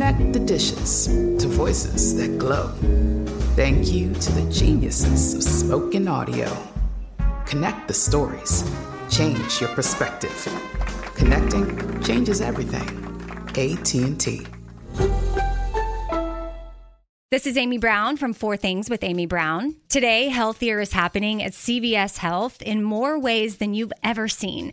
Connect the dishes to voices that glow. Thank you to the geniuses of spoken audio. Connect the stories. Change your perspective. Connecting changes everything. AT&T. This is Amy Brown from Four Things with Amy Brown. Today, healthier is happening at CVS Health in more ways than you've ever seen.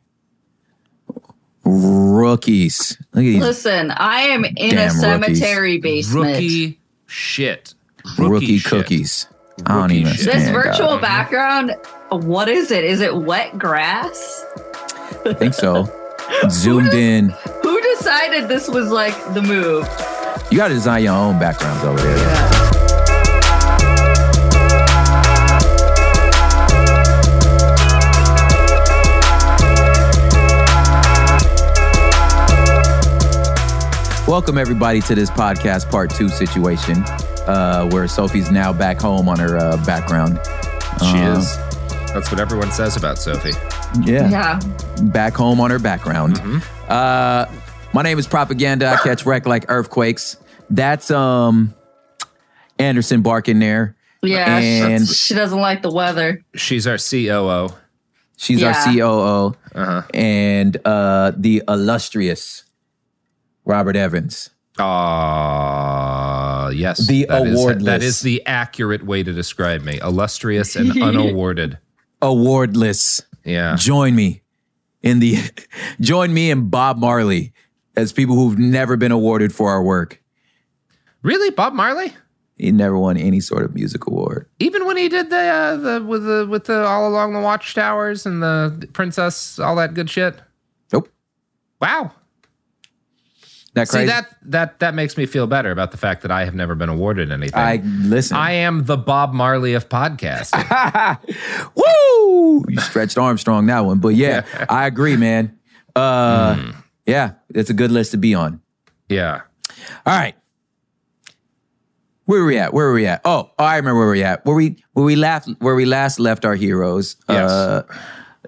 Rookies. Look at these Listen, I am in a Damn cemetery basement. Rookie shit. rookie, shit. cookies. I don't Rookie even shit. This understand. virtual dog. background, what is it? Is it wet grass? I think so. Zoomed in. Who decided this was like the move? You got to design your own backgrounds over there. Welcome everybody to this podcast part two situation, uh, where Sophie's now back home on her uh, background. She Uh, is. That's what everyone says about Sophie. Yeah. Yeah. back home on her background. Uh, my name is Propaganda. I catch wreck like earthquakes. That's um Anderson barking there. Yeah. And- she, she doesn't like the weather. She's our COO. She's Yeah. our COO Uh-huh. and uh, the illustrious Robert Evans. Ah, yes. The that is- awardless. that is the accurate way to describe me. Illustrious and unawarded. Awardless. Yeah. Join me in the join me and Bob Marley as people who've never been awarded for our work. Really, Bob Marley? He never won any sort of music award. Even when he did the uh, the with the with the all along the watchtowers and the princess, all that good shit. Nope. Wow. That See that that that makes me feel better about the fact that I have never been awarded anything. I listen. I am the Bob Marley of podcasting. Woo! You stretched Armstrong that one, but yeah, I agree, man. Uh, Hmm. yeah, it's a good list to be on. yeah. All right, where are we at? Where are we at? Oh, oh I remember where we at. Where we where we last where we last left our heroes. Yes. Uh,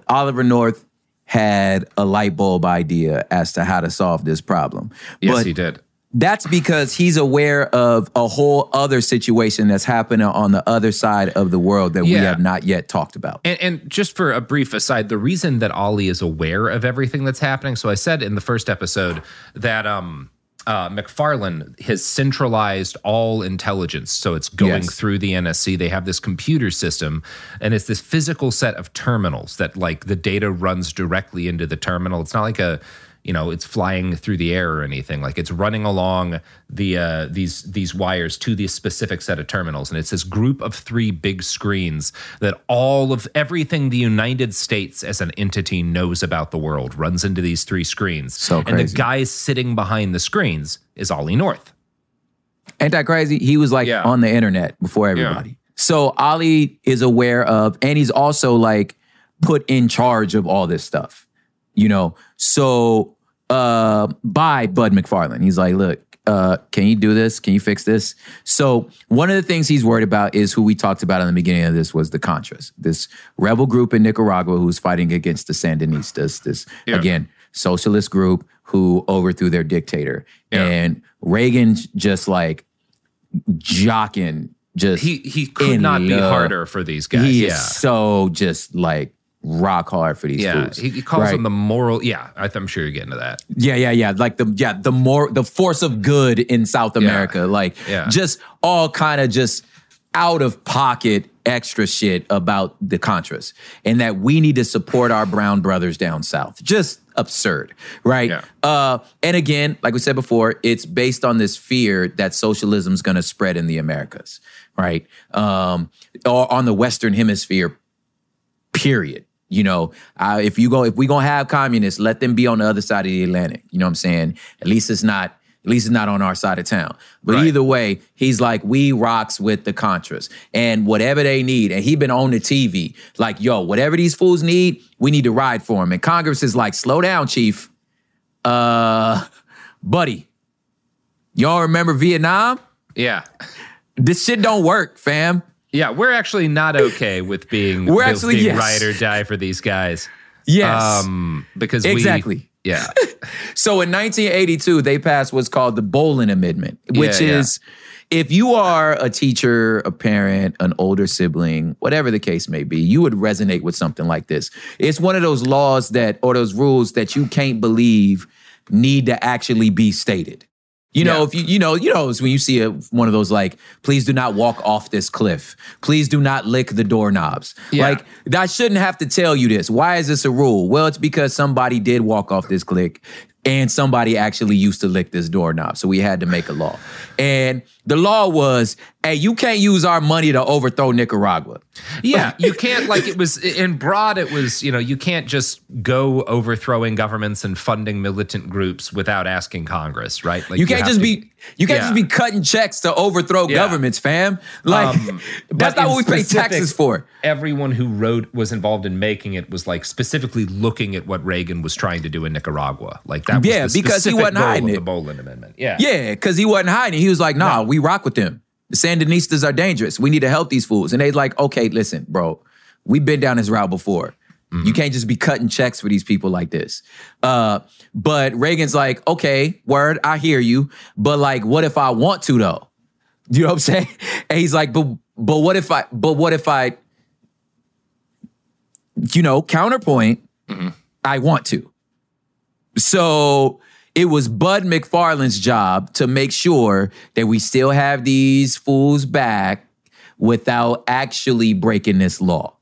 Oliver North had a light bulb idea as to how to solve this problem. Yes, but he did. that's because he's aware of a whole other situation that's happening on the other side of the world that we have not yet talked about. And, and just for a brief aside, the reason that Ollie is aware of everything that's happening. So I said in the first episode that um, uh, McFarlane has centralized all intelligence. So it's going Yes. through the NSC. They have this computer system, and it's this physical set of terminals that like the data runs directly into the terminal. It's not like a you know it's flying through the air or anything like it's running along the uh, these these wires to the specific set of terminals and it's this group of three big screens that all of everything the united states as an entity knows about the world runs into these three screens So crazy. and the guy sitting behind the screens is ollie north Ain't that crazy? He was like Yeah. on the internet before everybody. So Ollie is aware of, and he's also like put in charge of all this stuff, you know. So uh by Bud McFarland, he's like, look, uh, can you do this? Can you fix this? So one of the things he's worried about is who we talked about in the beginning of this was the Contras, this rebel group in Nicaragua who's fighting against the Sandinistas, this Yeah. again socialist group who overthrew their dictator, Yeah. and Reagan just like jocking, just He he could not be harder for these guys. He yeah. is so just like rock hard for these yeah, fools. he, he calls Right. them the moral. Yeah, I, I'm sure you're getting to that. Yeah, yeah, yeah. Like the yeah, the more the force of good in South America. Like Yeah. just all kind of just out of pocket extra shit about the Contras. And that we need to support our brown brothers down south. Just absurd. Right? Yeah. Uh and again, like we said before, it's based on this fear that socialism's gonna spread in the Americas. Right? Um or on the Western hemisphere period. You know, uh, if you go, if we gonna have communists, let them be on the other side of the Atlantic. You know what I'm saying? At least it's not, at least it's not on our side of town. But Right. either way, he's like, we rocks with the Contras and whatever they need. And he been on the TV, like, yo, whatever these fools need, we need to ride for them. And Congress is like, slow down, chief. Uh, buddy, y'all remember Vietnam? Yeah. This shit don't work, fam. Yeah, we're actually not okay with being We're actually- being yes. ride or die for these guys. Yes. Um, because Exactly. We, yeah. So in 1982, they passed what's called the Boland Amendment, which Yeah, yeah. is if you are a teacher, a parent, an older sibling, whatever the case may be, you would resonate with something like this. It's one of those laws that, or those rules that you can't believe need to actually be stated. You know, Yeah. if you you know, you know, when you see a, one of those like, please do not walk off this cliff. Please do not lick the doorknobs. Yeah. Like I shouldn't have to tell you this. Why is this a rule? Well, it's because somebody did walk off this cliff and somebody actually used to lick this doorknob. So we had to make a law. And the law was, hey, you can't use our money to overthrow Nicaragua. Yeah, you can't like it was in broad. It was you know you can't just go overthrowing governments and funding militant groups without asking Congress, right? Like You can't have just to- be you can't Yeah. just be cutting checks to overthrow Yeah. governments, fam. Like Um, that's not what we pay taxes for. Everyone who wrote was involved in making it was like specifically looking at what Reagan was trying to do in Nicaragua. Like that was Yeah, because he wasn't hiding of it. the Boland Amendment. Yeah, Yeah, because he wasn't hiding. He was like, nah, we rock with them. The Sandinistas are dangerous. We need to help these fools. And they like, okay, listen, bro, we've been down this route before. You can't just be cutting checks for these people like this. Uh, but Reagan's like, okay, word, I hear you. But like, what if I want to though? You know what I'm saying? And he's like, but but what if I but what if I, you know, counterpoint, I want to. So it was Bud McFarland's job to make sure that we still have these fools back without actually breaking this law,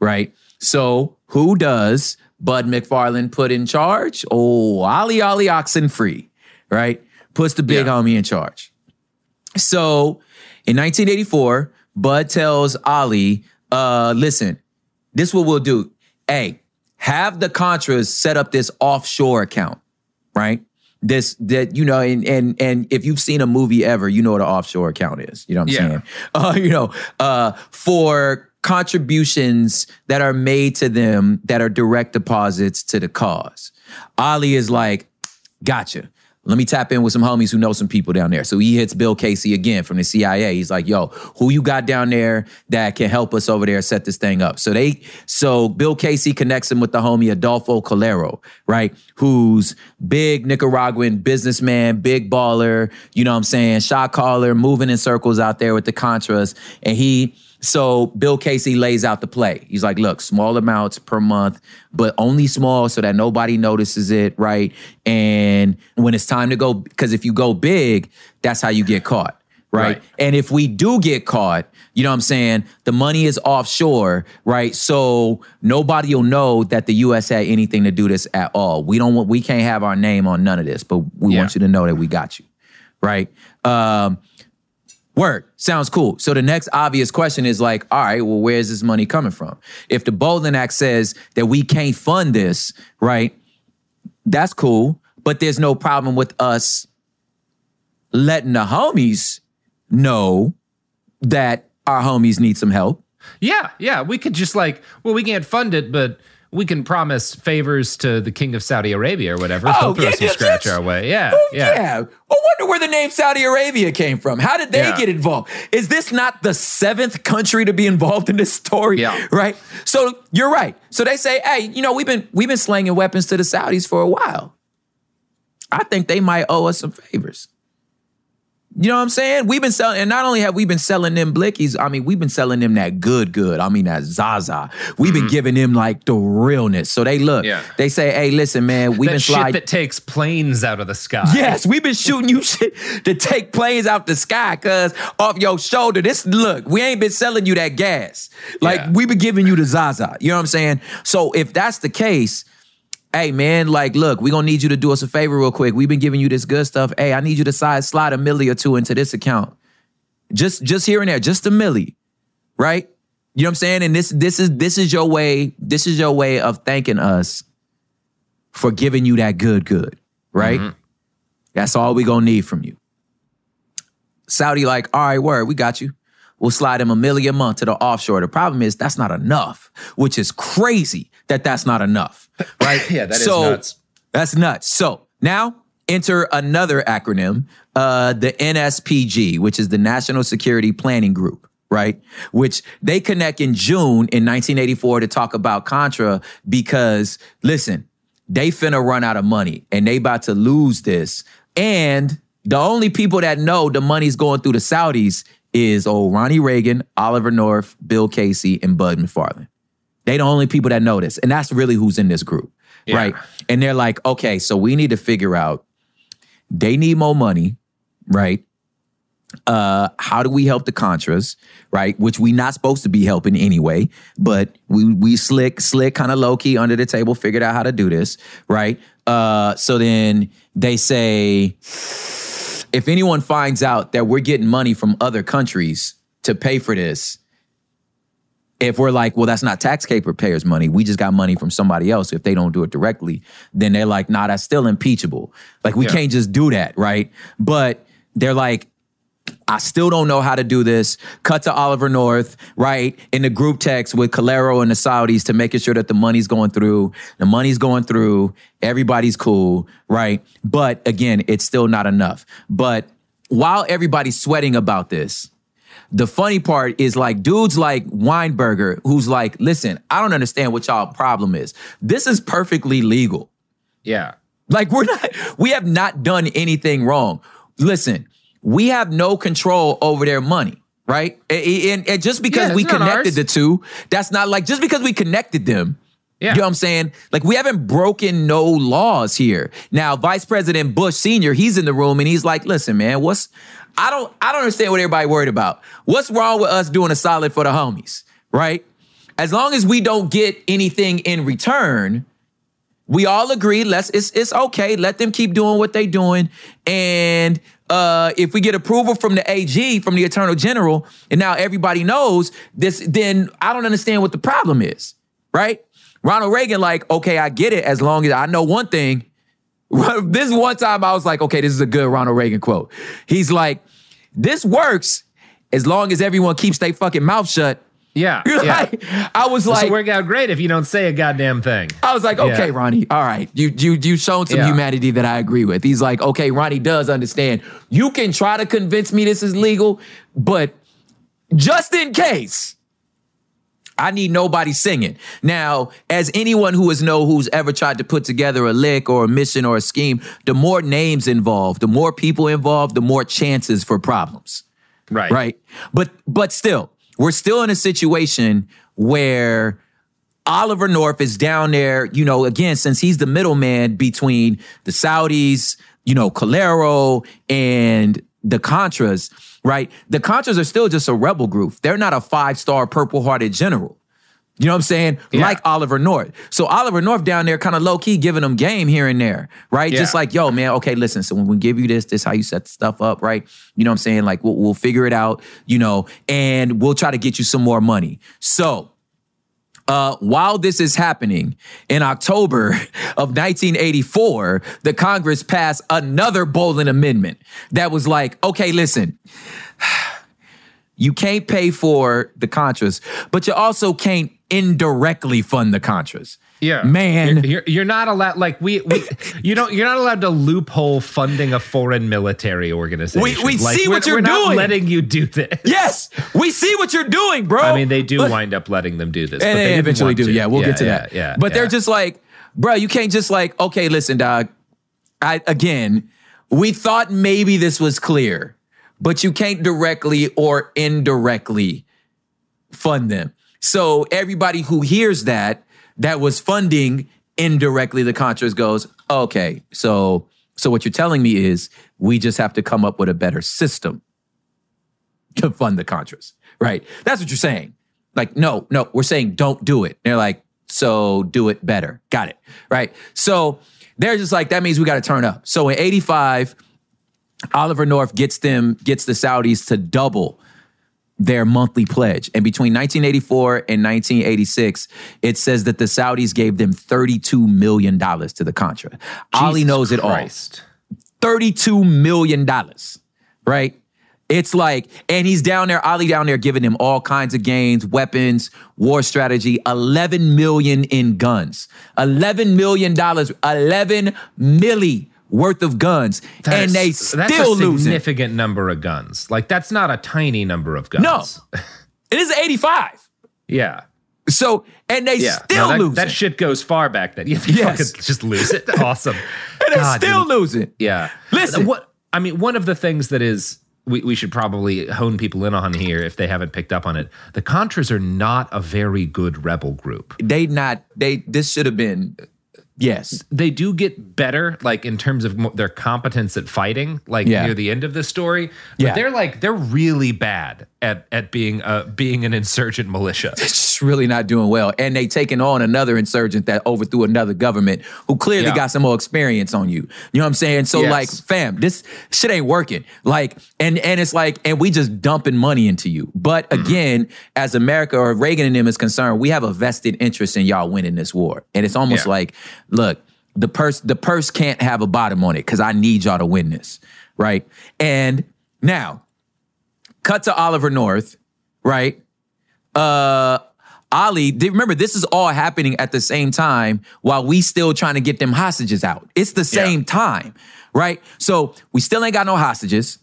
right? So who does Bud McFarland put in charge? Oh, Ollie Ollie Oxenfree, right? Puts the big Yeah. homie in charge. So in 1984, Bud tells Ollie, uh, listen, this what we'll do. Hey, have the Contras set up this offshore account, right? This that you know, and and and if you've seen a movie ever, you know what an offshore account is. You know what I'm Yeah. saying? Uh, you know, uh, for contributions that are made to them that are direct deposits to the cause. Ollie is like, gotcha. Let me tap in with some homies who know some people down there. So he hits Bill Casey again from the CIA. He's like, yo, who you got down there that can help us over there set this thing up? So they, so Bill Casey connects him with the homie Adolfo Calero, right? Who's big Nicaraguan businessman, big baller, you know what I'm saying? Shot caller, moving in circles out there with the Contras. And he, so Bill Casey lays out the play. He's like, look, small amounts per month, but only small so that nobody notices it, right? And when it's time to go, because if you go big, that's how you get caught, right? Right. And if we do get caught, you know what I'm saying? The money is offshore, right? So nobody will know that the US had anything to do this at all. We don't want we can't have our name on none of this, but we Yeah. want you to know that we got you. Right? Um Word. Sounds cool. So the next obvious question is like, all right, well, where's this money coming from? If the Boland Act says that we can't fund this, right? That's cool. But there's no problem with us letting the homies know that, our homies need some help. Yeah, yeah. We could just like, well, we can't fund it, but we can promise favors to the king of Saudi Arabia or whatever. Oh, He'll throw yeah, some yeah, scratch our way. Yeah, Oh, yeah. yeah. I wonder where the name Saudi Arabia came from. How did they Yeah. get involved? Is this not the seventh country to be involved in this story? Yeah. Right. So you're right. So they say, hey, you know, we've been we've been slanging weapons to the Saudis for a while. I think they might owe us some favors. You know what I'm saying? We've been selling, and not only have we been selling them blickies, I mean, we've been selling them that good, good. I mean, that Zaza. We've been giving them like the realness. So they look, Mm-hmm. Yeah. they say, hey, listen, man, we've that been shit sliding. that takes planes out of the sky. Yes, we've been shooting you shit to take planes out the sky, cuz off your shoulder. This look, we ain't been selling you that gas. Like Yeah. we been giving you the Zaza. You know what I'm saying? So if that's the case, hey man, like look, we gonna need you to do us a favor real quick. We've been giving you this good stuff. Hey, I need you to side slide a milli or two into this account. Just just here and there, just a milli, right? You know what I'm saying? And this this is this is your way, this is your way of thanking us for giving you that good, good, right? Mm-hmm. That's all we gonna need from you. Saudi, like, all right, word, we got you. We'll slide him a million a month to the offshore. The problem is that's not enough, which is crazy that that's not enough, right? Yeah, that is so, nuts. That's nuts. So now enter another acronym, uh, the NSPG, which is the National Security Planning Group, right? Which they connect in June in 1984 to talk about Contra because, listen, they finna run out of money and they about to lose this. And the only people that know the money's going through the Saudis is old Ronnie Reagan, Oliver North, Bill Casey, and Bud McFarlane. They the only people that know this. And that's really who's in this group. Right. And they're like, okay, so we need to figure out they need more money, right? Uh, how do we help the Contras, right? Which we not supposed to be helping anyway, but we we slick, slick, kind of low key under the table, figured out how to do this, right? Uh, so then they say, if anyone finds out that we're getting money from other countries to pay for this, if we're like, well, that's not taxpayer payers' money, we just got money from somebody else. If they don't do it directly, then they're like, nah, that's still impeachable. Like, we Yeah. can't just do that, right? But they're like, I still don't know how to do this. Cut to Oliver North, right? In the group text with Calero and the Saudis to making sure that the money's going through. The money's going through. Everybody's cool, right? But again, it's still not enough. But while everybody's sweating about this, the funny part is like dudes like Weinberger, who's like, listen, I don't understand what y'all problem is. This is perfectly legal. Yeah. Like we're not, we have not done anything wrong. Listen, we have no control over their money, right? And, and just because Yeah, we connected the two, that's not like just because we connected them. Yeah. You know what I'm saying? Like we haven't broken no laws here. Now, Vice President Bush Sr., he's in the room and he's like, listen, man, what's I don't I don't understand what everybody worried about. What's wrong with us doing a solid for the homies, right? As long as we don't get anything in return, we all agree let's it's it's okay let them keep doing what they doing and uh if we get approval from the AG from the Attorney General and now everybody knows this then I don't understand what the problem is right Ronald Reagan like okay I get it as long as I know one thing this one time I was like okay this is a good Ronald Reagan quote he's like this works as long as everyone keeps their fucking mouth shut Yeah. You're yeah. I was like will work out great if you don't say a goddamn thing. I was like, okay, Yeah. Ronnie, all right. You you you shown some Yeah. humanity that I agree with. He's like, okay, Ronnie does understand. You can try to convince me this is legal, but just in case, I need nobody singing. Now, as anyone who has know who's ever tried to put together a lick or a mission or a scheme, the more names involved, the more people involved, the more chances for problems Right. right? But but still, we're still in a situation where Oliver North is down there, you know, again, since he's the middleman between the Saudis, you know, Calero and the Contras, right? The Contras are still just a rebel group. They're not a five-star purple-hearted general. You know what I'm saying? Yeah. Like Oliver North. So Oliver North down there kind of low key giving them game here and there, right? Yeah. Just like, yo, man, okay, listen. So when we give you this, this how you set the stuff up, right? You know what I'm saying? Like we'll, we'll figure it out, you know, and we'll try to get you some more money. So uh, while this is happening, in October of 1984, the Congress passed another Boland Amendment that was like, okay, listen, You can't pay for the Contras, but you also can't indirectly fund the Contras. Yeah, Man. you're, you're, not allowed. Like we, we, you don't. You're not allowed to loophole funding a foreign military organization. We- we Like, see what you're we're not doing. letting you do this. Yes, we see what you're doing, bro. I mean they do But- wind up letting them do this, but and they eventually do. to. Yeah, we'll get to yeah, that. Yeah, but they're just like, bro, you can't just like, okay, listen, dog. I again, we thought maybe this was clear, but you can't directly or indirectly fund them. So everybody who hears that that was funding indirectly the Contras goes, okay, so so what you're telling me is we just have to come up with a better system to fund the Contras, right? That's what you're saying. Like, no, no, we're saying don't do it. they're like, so do it better. Got it, right? So they're just like, that means we got to turn up. So in 85, Oliver North gets them, gets the Saudis to double their monthly pledge. And between 1984 and 1986, it says that the Saudis gave them $32 million to the Contra. Ollie Jesus knows it all. $32 million, right? It's like, and he's down there, Ollie down there giving him all kinds of gains, weapons, war strategy, 11 million in guns. 11 million dollars, 11 milli worth of guns. and they That's- that's still a losing. significant number of guns. Like that's not a tiny number of guns. No. It is 85. Yeah. So, and they Yeah. still No, that, losing. that shit goes far back then. You Yes. fucking just lose it? Awesome. and they God, still dude. losing. Yeah. Listen. What I mean, one of the things that is we, we should probably hone people in on here if they haven't picked up on it. The Contras are not a very good rebel group. They not, they, this should have been, yes. They do get better, like in terms of their competence at fighting, like Yeah. near the end of the story. But Yeah. they're like they're really bad at at being uh being an insurgent militia. It's really not doing well. And they taking on another insurgent that overthrew another government who clearly Yeah. got some more experience on you. You know what I'm saying? So Yes. like, fam, this shit ain't working. Like, and and it's like, and we just dumping money into you. But Mm-hmm. again, as America or Reagan and them is concerned, we have a vested interest in y'all winning this war. And it's almost like, look, the purse, the purse can't have a bottom on it because I need y'all to win this. Right. And now, cut to Oliver North, right? uh Ollie, remember this is all happening at the same time while we still trying to get them hostages out. It's the same time, right? So we still ain't got no hostages.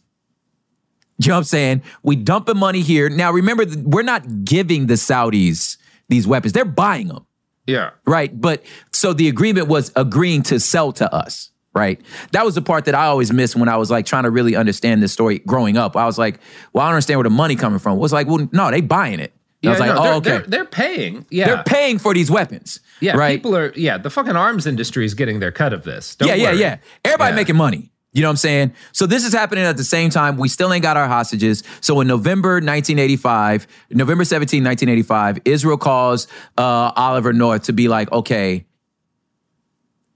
You know what I'm saying? We dumping money here. Now remember, we're not giving the Saudis these weapons. They're buying them, Yeah. right? But so the agreement was agreeing to sell to us, right? That was the part that I always missed when I was like trying to really understand this story growing up. I was like, well, I don't understand where the money coming from. It was like, well, no, they buying it. I was like, no, oh, they're, okay. They're, they're paying. Yeah. They're paying for these weapons. Yeah, right. people are. Yeah, the fucking arms industry is getting their cut of this. Don't yeah, yeah, yeah. Everybody Yeah. making money. You know what I'm saying? So this is happening at the same time. We still ain't got our hostages. So in November 1985, November 17, 1985, Israel calls uh, Oliver North to be like, okay,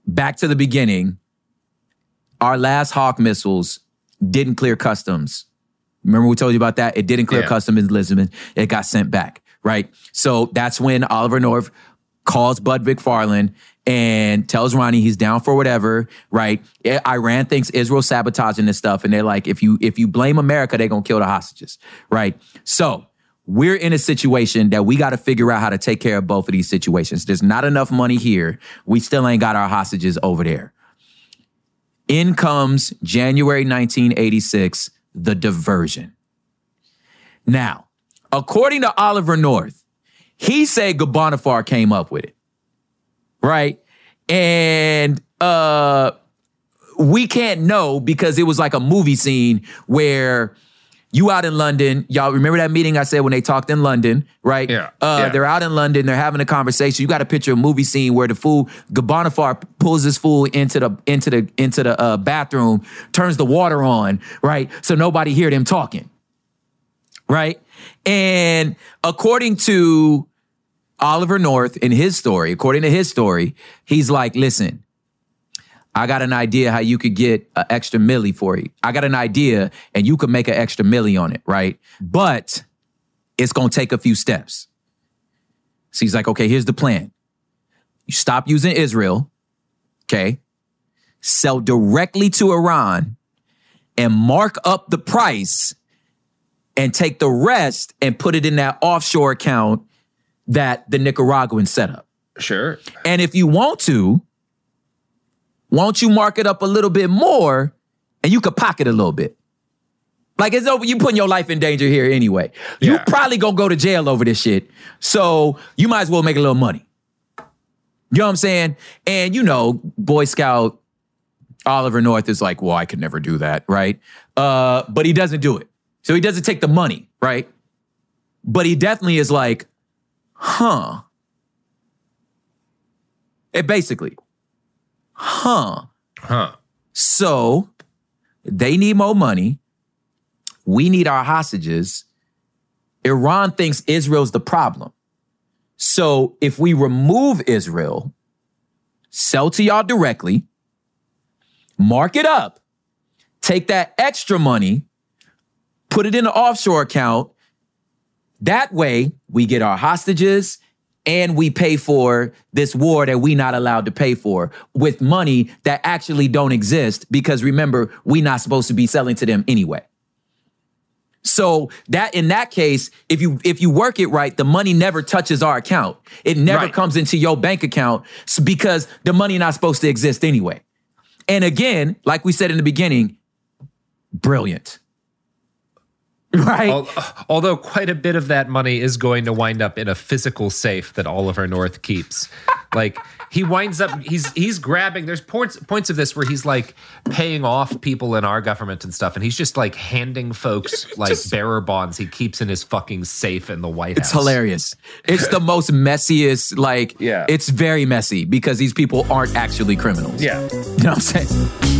back to the beginning. Our last Hawk missiles didn't clear customs. Remember we told you about that? It didn't clear Yeah. customs in Lisbon. It got sent back, right? So that's when Oliver North calls Bud McFarland and tells Ronnie he's down for whatever, right? Iran thinks Israel sabotaging this stuff, and they're like, if you if you blame America, they're gonna kill the hostages, right? So we're in a situation that we got to figure out how to take care of both of these situations. There's not enough money here. We still ain't got our hostages over there. In comes January 1986, the diversion. Now, according to Oliver North, he said Ghorbanifar came up with it. Right? And uh we can't know because it was like a movie scene where you out in London, y'all remember that meeting I said when they talked in London, right? Yeah, Uh, yeah. They're out in London, they're having a conversation. You got to picture a movie scene where the fool Ghorbanifar pulls this fool into the into the into the uh, bathroom, turns the water on, right? So nobody hear them talking, right? And according to Oliver North in his story, according to his story, he's like, listen, I got an idea how you could get an extra milli for you. I got an idea and you could make an extra milli on it, right? But it's gonna take a few steps. So he's like, okay, here's the plan. You stop using Israel, okay? Sell directly to Iran and mark up the price and take the rest and put it in that offshore account that the Nicaraguans set up. Sure. And if you want to, won't you mark it up a little bit more and you could pocket a little bit? Like it's over, you putting your life in danger here anyway. You probably gonna go to jail over this shit. So you might as well make a little money. You know what I'm saying? And you know, Boy Scout Oliver North is like, well, I could never do that, right? Uh, but he doesn't do it. So he doesn't take the money, right? But he definitely is like, huh. It basically, huh. Huh. So they need more money. We need our hostages. Iran thinks Israel's the problem. So if we remove Israel, sell to y'all directly, mark it up, take that extra money, put it in an offshore account. That way, we get our hostages and we pay for this war that we not allowed to pay for with money that actually don't exist because remember, we not supposed to be selling to them anyway. So that in that case, if you if you work it right, the money never touches our account. It never Right. comes into your bank account because the money not supposed to exist anyway. And again, like we said in the beginning, brilliant. Right? Al- Although quite a bit of that money is going to wind up in a physical safe that Oliver North keeps. Like he winds up he's he's grabbing there's points points of this where he's like paying off people in our government and stuff and he's just like handing folks like bearer bonds he keeps in his fucking safe in the White House. It's hilarious. It's the most messiest, like, Yeah. it's very messy because these people aren't actually criminals. Yeah. You know what I'm saying?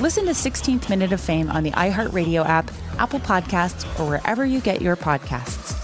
Listen to 16th Minute of Fame on the iHeartRadio app, Apple Podcasts, or wherever you get your podcasts.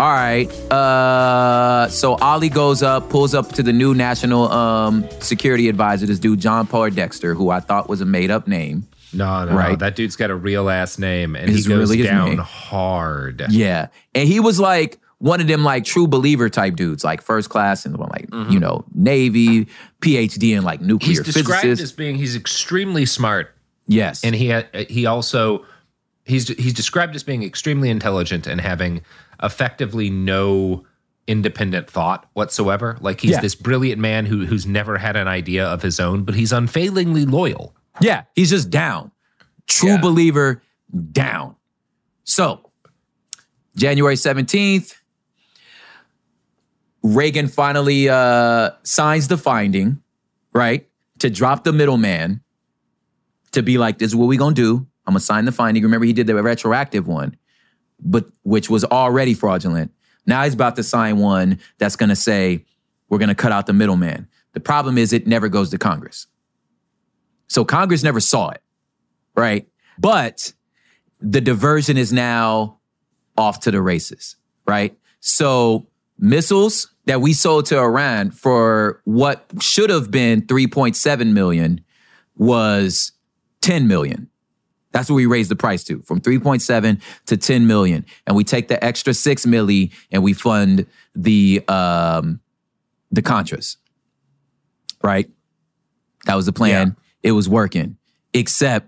All right. Uh, so Ollie goes up, pulls up to the new national um, security advisor, this dude, John Poindexter, who I thought was a made up name. No, no, no. That dude's got a real ass name and It's he goes really down name. hard. Yeah. And he was like, one of them like true believer type dudes, like first class and one like you mm-hmm. know Navy, PhD in like nuclear He's described physicist. as being he's extremely smart, yes, and he ha- he also he's he's described as being extremely intelligent and having effectively no independent thought whatsoever. Like he's Yeah. this brilliant man who who's never had an idea of his own, but he's unfailingly loyal. Yeah, he's just down. True Yeah. believer, down. So, January seventeenth, Reagan finally uh, signs the finding, right, to drop the middleman, to be like, "This is what we gonna do. I'm gonna sign the finding." Remember, he did the retroactive one, but which was already fraudulent. Now he's about to sign one that's gonna say, "We're gonna cut out the middleman." The problem is, it never goes to Congress. So Congress never saw it, right? But the diversion is now off to the races, right? So missiles that we sold to Iran for what should have been 3.7 million was 10 million. That's what we raised the price to from 3.7 to 10 million. And we take the extra six milli and we fund the um the Contras. Right? That was the plan. It was working. Except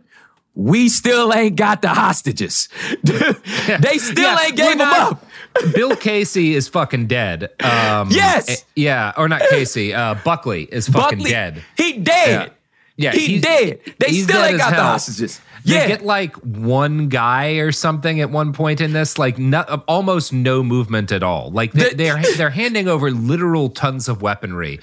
we still ain't got the hostages. they still ain't gave them not- up. Bill Casey is fucking dead. Um, Yes! eh, yeah, or not Casey. Uh, Buckley is fucking Buckley, dead. He dead. Yeah, he he's- dead. They he's still dead ain't got the hell. hostages. They Yeah. get like one guy or something at one point in this, like no, almost no movement at all. Like they, The- they're they're handing over literal tons of weaponry,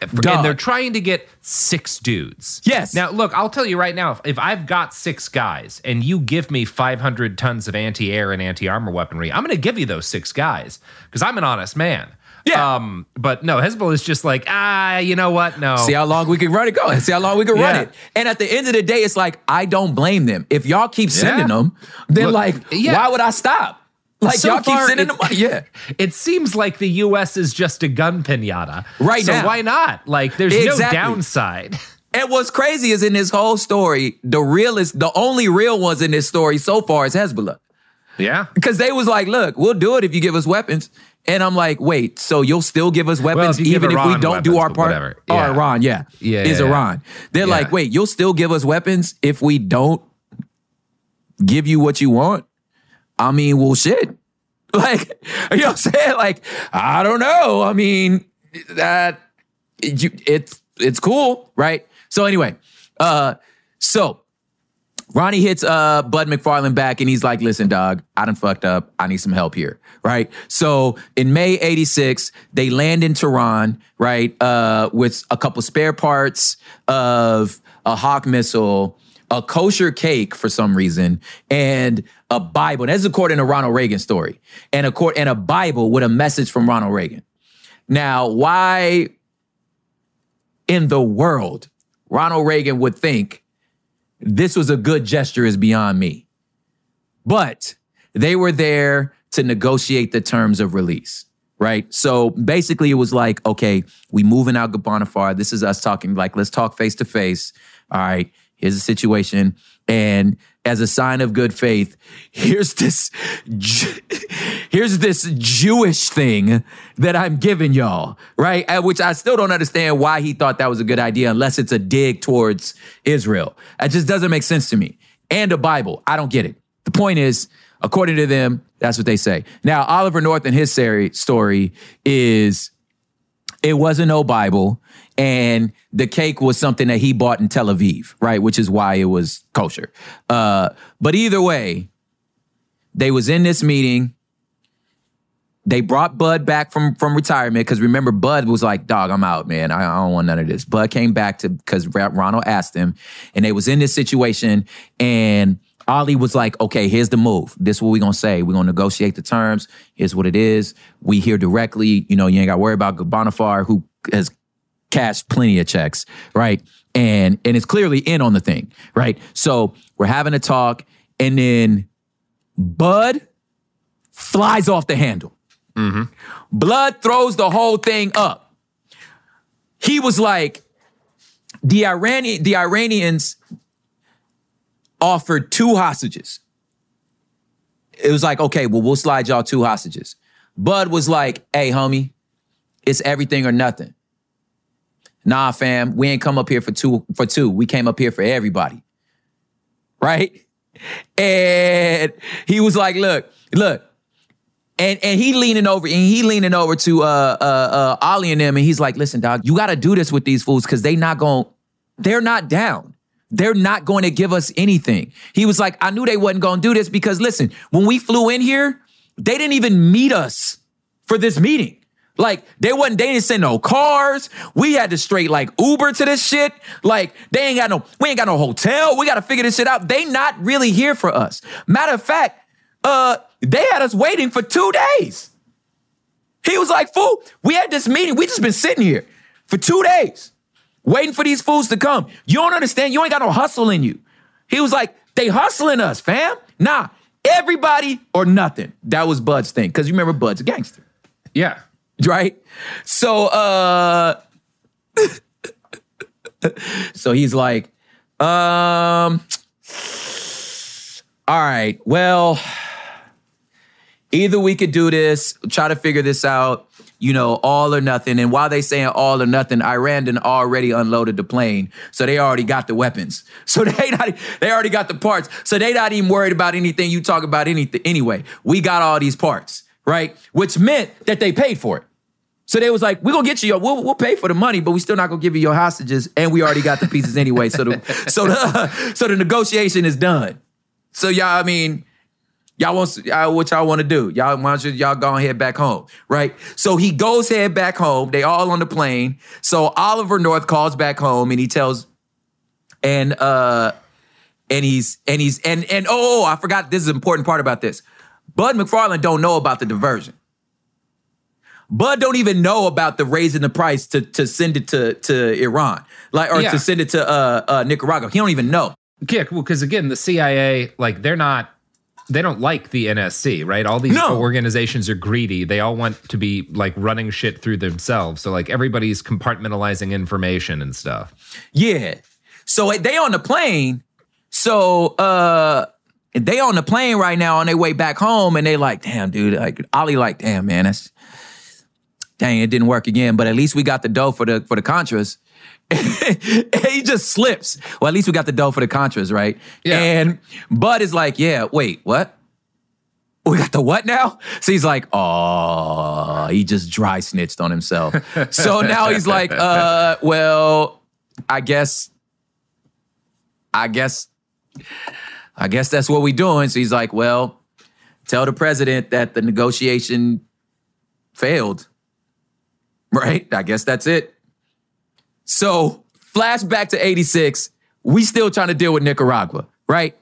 Dog. and they're trying to get six dudes. Yes. Now look, I'll tell you right now, if, if I've got six guys and you give me 500 tons of anti-air and anti-armor weaponry, I'm going to give you those six guys because I'm an honest man. Yeah. Um. But no, Hezbollah is just like ah, you know what? No. See how long we can run it go. See how long we can run it. And at the end of the day, it's like I don't blame them. If y'all keep sending Yeah. them, then Look, like yeah. why would I stop? Like So y'all keep far, sending it- the money. Yeah. It seems like the U.S. is just a gun pinata Right so now. why not? Like, there's Exactly. no downside. And what's crazy is in this whole story, the realest, the only real ones in this story so far is Hezbollah. Yeah. Because they was like, look, we'll do it if you give us weapons. And I'm like, wait, so you'll still give us weapons if you give even if we don't do our part? whatever. Or Iran, yeah. Yeah, Is yeah, yeah. Iran. They're Yeah. like, wait, you'll still give us weapons if we don't give you what you want? I mean, well, shit. Like, you know what I'm saying? Like, I don't know. I mean, that you, it's it's cool, right? So anyway, uh, so Ronnie hits uh Bud McFarland back and he's like, listen, dog, I done fucked up. I need some help here. Right. So in May 86, they land in Tehran, right? Uh, with a couple spare parts of a Hawk missile, a kosher cake for some reason, and a Bible. That's according to Ronald Reagan's story. And a court and a Bible with a message from Ronald Reagan. Now, why in the world Ronald Reagan would think this was a good gesture is beyond me. But they were there to negotiate the terms of release, right? So basically, it was like, okay, we moving out Ghorbanifar. This is us talking, like, let's talk face to face. All right, here's the situation. And as a sign of good faith, here's this, here's this Jewish thing that I'm giving y'all, right? Which I still don't understand why he thought that was a good idea, unless it's a dig towards Israel. It just doesn't make sense to me. And a Bible, I don't get it. The point is, according to them, that's what they say. Now, Oliver North and his story is it wasn't no Bible, and the cake was something that he bought in Tel Aviv, right? Which is why it was kosher. Uh, but either way, they was in this meeting. They brought Bud back from from retirement because remember, Bud was like, "Dog, I'm out, man. I, I don't want none of this." Bud came back to because Ronald asked him, and they was in this situation, and Ollie was like, "Okay, here's the move. This is what we're gonna say. We're gonna negotiate the terms. Here's what it is. We hear directly. You know, you ain't got to worry about Ghorbanifar, who has cashed plenty of checks, right? And and it's clearly in on the thing, right? So we're having a talk, and then Bud flies off the handle. Mm-hmm. Blood throws the whole thing up. He was like, the Iranian, the Iranians offered two hostages. It was like, okay, well, we'll slide y'all two hostages. Bud was like, hey, homie, it's everything or nothing. Nah, fam, we ain't come up here for two for two. We came up here for everybody. Right? And he was like, look, look. And and he leaning over and he leaning over to uh uh uh Ollie and them, and he's like, listen, dog, you gotta do this with these fools because they not going they're not down. They're not going to give us anything. He was like, I knew they wasn't going to do this because listen, when we flew in here, they didn't even meet us for this meeting. Like they wasn't, they didn't send no cars. We had to straight like Uber to this shit. Like they ain't got no, we ain't got no hotel. We got to figure this shit out. They not really here for us. Matter of fact, uh, they had us waiting for two days. He was like, fool, we had this meeting. We just been sitting here for two days waiting for these fools to come. You don't understand. You ain't got no hustle in you. He was like, they hustling us, fam. Nah, everybody or nothing. That was Bud's thing. Cause you remember Bud's a gangster. Yeah. Right? So uh so he's like, um all right, well, either we could do this, try to figure this out, you know, all or nothing. And while they saying all or nothing, Iran already unloaded the plane. So they already got the weapons. So they not, they already got the parts. So they not even worried about anything you talk about anything anyway. We got all these parts, right? Which meant that they paid for it. So they was like, we're gonna get you we'll, we'll pay for the money, but we still not gonna give you your hostages, and we already got the pieces anyway. So the so the so the negotiation is done. So y'all, I mean, y'all want y'all, what y'all want to do? Y'all why don't you, y'all go and head back home, right? So he goes head back home. They all on the plane. So Oliver North calls back home and he tells, and uh, and he's and he's and and oh, I forgot this is an important part about this. Bud McFarlane don't know about the diversion. Bud don't even know about the raising the price to to send it to to Iran, like or Yeah. to send it to uh, uh, Nicaragua. He don't even know. Yeah, well, because again, the CIA, like, they're not, they don't like the NSC, right? All these No. organizations are greedy. They all want to be like running shit through themselves. So, like, everybody's compartmentalizing information and stuff. Yeah. So they on the plane. So uh they on the plane right now on their way back home, and they like, damn, dude. Like Ollie, like, damn, man, that's dang, it didn't work again. But at least we got the dough for the for the contras. he just slips. Well, at least we got the dough for the contras, right? Yeah. And Bud is like, yeah, wait, what? We got the what now? So he's like, oh, he just dry snitched on himself. so now he's like, uh, well, I guess, I guess, I guess that's what we doing. So he's like, well, tell the president that the negotiation failed. Right? I guess that's it. So flashback to 86, we still trying to deal with Nicaragua, right?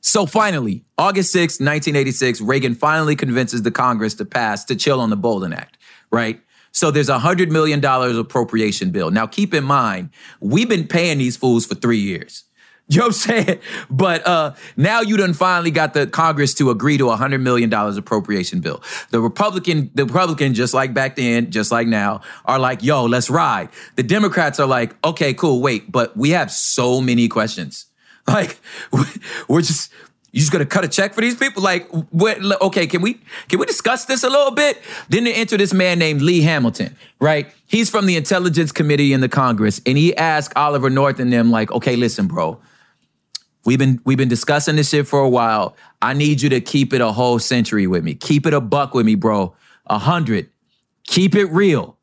So finally, August 6, 1986, Reagan finally convinces the Congress to pass to chill on the Boland Act, right? So there's a $100 million appropriation bill. Now keep in mind, we've been paying these fools for three years. You know what I'm saying? But uh, now you done finally got the Congress to agree to a $100 million appropriation bill. The Republican, the Republican, just like back then, just like now, are like, yo, let's ride. The Democrats are like, okay, cool, wait, but we have so many questions. Like, we're just, you just gonna cut a check for these people? Like, what, okay, can we can we discuss this a little bit? Then they enter this man named Lee Hamilton, right? He's from the Intelligence Committee in the Congress, and he asked Oliver North and them, like, okay, listen, bro, we've been we've been discussing this shit for a while. I need you to keep it a whole century with me. Keep it a buck with me, bro. A hundred. Keep it real.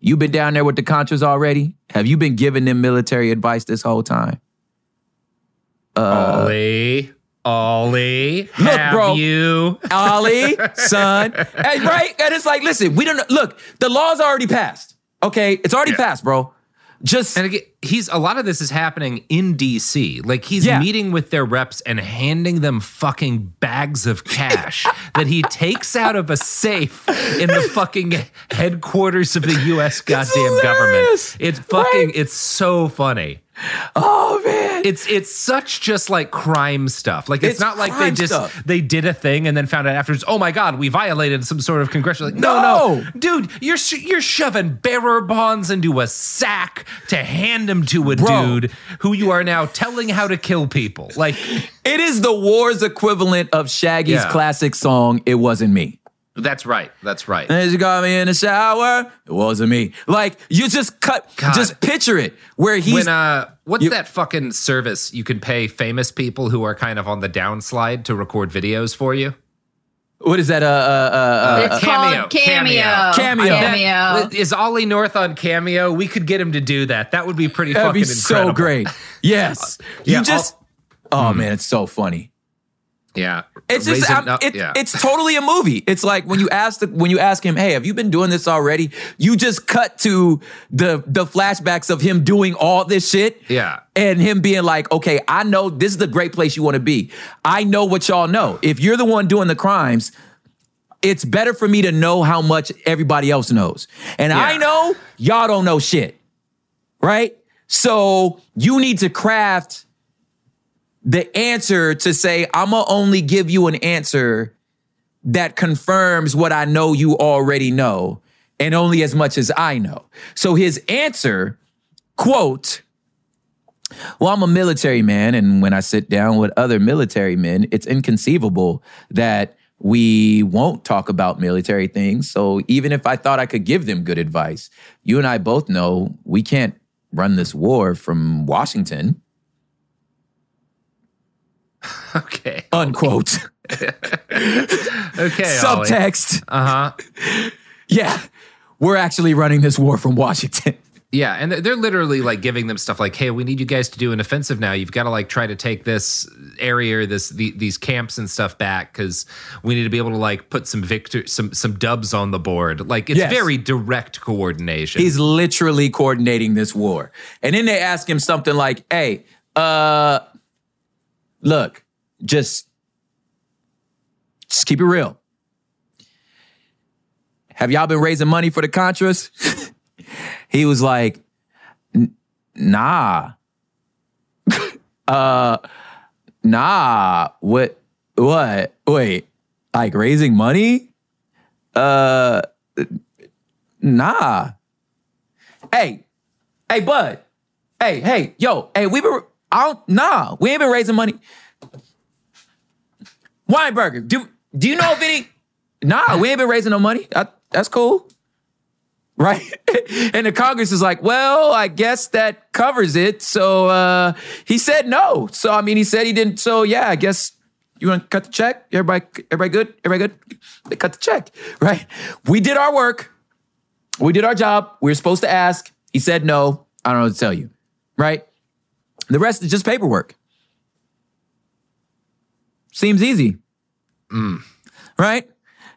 You been down there with the Contras already? Have you been giving them military advice this whole time? Uh, Ollie, Ollie, Look, have bro. you? Ollie, son. Hey, right? And it's like, listen, we don't look, the law's already passed. Okay? It's already passed, bro. Just And again, he's a lot of this is happening in DC. Like he's Yeah. meeting with their reps and handing them fucking bags of cash that he takes out of a safe in the fucking headquarters of the US goddamn government. It's fucking Right. it's so funny. Oh man. It's it's such just like crime stuff. Like it's, It's not like they just stuff. they did a thing and then found out afterwards. Oh my god, we violated some sort of congressional. Like, no, No. no, dude, you're sh- you're shoving bearer bonds into a sack to hand them to a Bro. dude who you are now telling how to kill people. Like It is the war's equivalent of Shaggy's Yeah. classic song, It Wasn't Me. That's right. That's right. And you got me in the shower, it wasn't me. Like, you just cut, God. just picture it where he's. when uh what's You- that fucking service you can pay famous people who are kind of on the downslide to record videos for you? what is that? Uh, uh, uh, It's Cameo, Cameo. Cameo. Cameo. Is Ollie North on Cameo? We could get him to do that. That would be pretty that'd fucking be so great. Yes. yeah, you just. Oh, man, it's so funny. Yeah. It's just it- yeah. it's totally a movie. It's like when you ask the, when you ask him, "Hey, have you been doing this already?" You just cut to the the flashbacks of him doing all this shit. Yeah. And him being like, "Okay, I know this is the great place you want to be. I know what y'all know. If you're the one doing the crimes, it's better for me to know how much everybody else knows. And I know y'all don't know shit. Right? So you need to craft the answer to say, I'm gonna only give you an answer that confirms what I know you already know, and only as much as I know. So his answer, quote, well, I'm a military man, and when I sit down with other military men, it's inconceivable that we won't talk about military things. So even if I thought I could give them good advice, you and I both know we can't run this war from Washington. okay. Unquote. Okay. Subtext. Uh huh. Yeah, we're actually running this war from Washington. Yeah, and they're- literally like giving them stuff like, "Hey, we need you guys to do an offensive now. You've got to like try to take this area, this the, these camps and stuff back because we need to be able to like put some victor, some some dubs on the board. Like it's Yes. very direct coordination. He's literally coordinating this war. And then they ask him something like, hey, uh, look, just, just keep it real. Have y'all been raising money for the Contras? he was like, nah. uh, nah. What, what? Wait, like raising money? Uh, nah. Hey, hey, bud. Hey, hey, yo, hey, we been I don't nah, we ain't been raising money. Weinberger, do do you know of any? Nah, we ain't been raising no money. I, that's cool. Right? and the Congress is like, well, I guess that covers it. So uh he said no. So I mean he said he didn't. So yeah, I guess you want to cut the check? Everybody, everybody good? Everybody good? They cut the check, right? We did our work. We did our job. We were supposed to ask. He said no. I don't know what to tell you, right? The rest is just paperwork. Seems easy. Hmm. Right?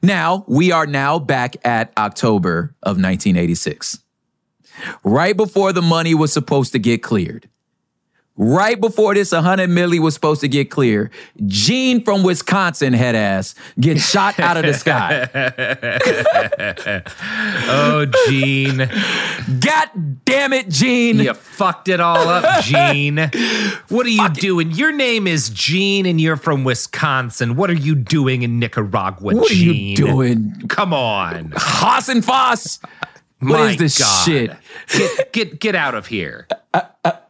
Now, we are now back at October of 1986. Right before the money was supposed to get cleared. Right before this 100 milli was supposed to get clear, Gene from Wisconsin head ass gets shot out of the sky. oh, Gene, God damn it, Gene. you fucked it all up, Gene. What are you doing? Your name is Gene, and you're from Wisconsin. What are you doing in Nicaragua, What are Gene? you doing? Come on. Hasenfus. What My is this God. shit? Get get get out of here. Oh man.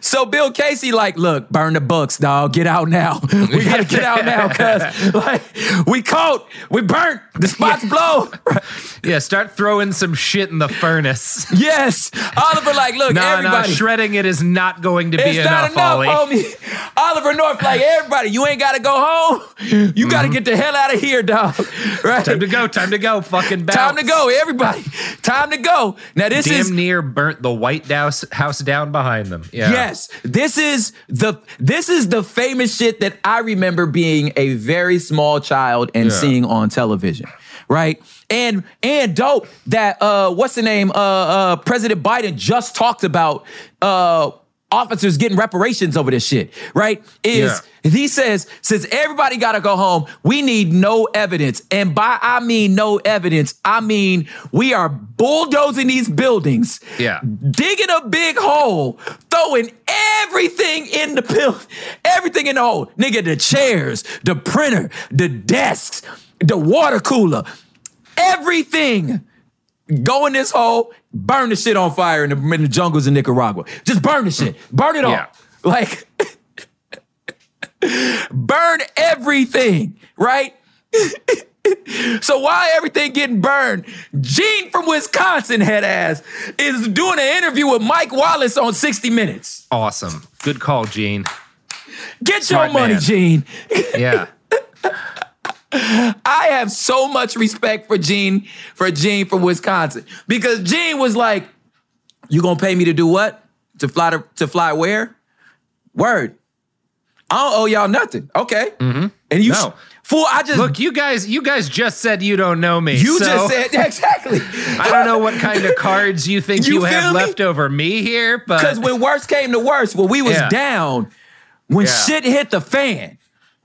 So Bill Casey, like, look, burn the books, dog. Get out now. We gotta get out now, cuz like we caught, we burnt, the spots blow. Yeah, start throwing some shit in the furnace. yes. Oliver, like, look, No, no, everybody. shredding it is not going to be it's not enough, enough, Ollie. homie. Oliver North, like everybody, you ain't gotta go home. You gotta get the hell out of here, dog. Right? Mm-hmm. Time to go, time to go, fucking bounce. Time to go, everybody. Time to go. Now this Damn is near burnt the White House house down behind them. Yeah. Yes, this is the this is the famous shit that I remember being a very small child and Yeah. seeing on television, right? And and dope that uh what's the name uh uh President Biden just talked about uh officers getting reparations over this shit, right? Is he says, since everybody gotta go home, we need no evidence. And by I mean no evidence, I mean we are bulldozing these buildings, Yeah. digging a big hole, throwing everything in the pill, everything in the hole. Nigga, the chairs, the printer, the desks, the water cooler, everything. Go in this hole, burn the shit on fire in the, in the jungles of Nicaragua. Just burn the shit. Burn it all. Yeah. Like, burn everything, right? so why everything getting burned, Gene from Wisconsin head ass is doing an interview with Mike Wallace on 60 Minutes. Awesome. Good call, Gene. Get Smart your money, man. Gene. Yeah. I have so much respect for Gene, for Gene from Wisconsin. Because Gene was like, You gonna pay me to do what? To fly to, to fly where? Word. I don't owe y'all nothing. Okay. Mm-hmm. And you No. fool, I just Look, you guys, you guys just said you don't know me. you so just said exactly. I don't know what kind of cards you think You you, have me? left over me here, but Because when worse came to worse, when we was Yeah. down, when Yeah. shit hit the fan,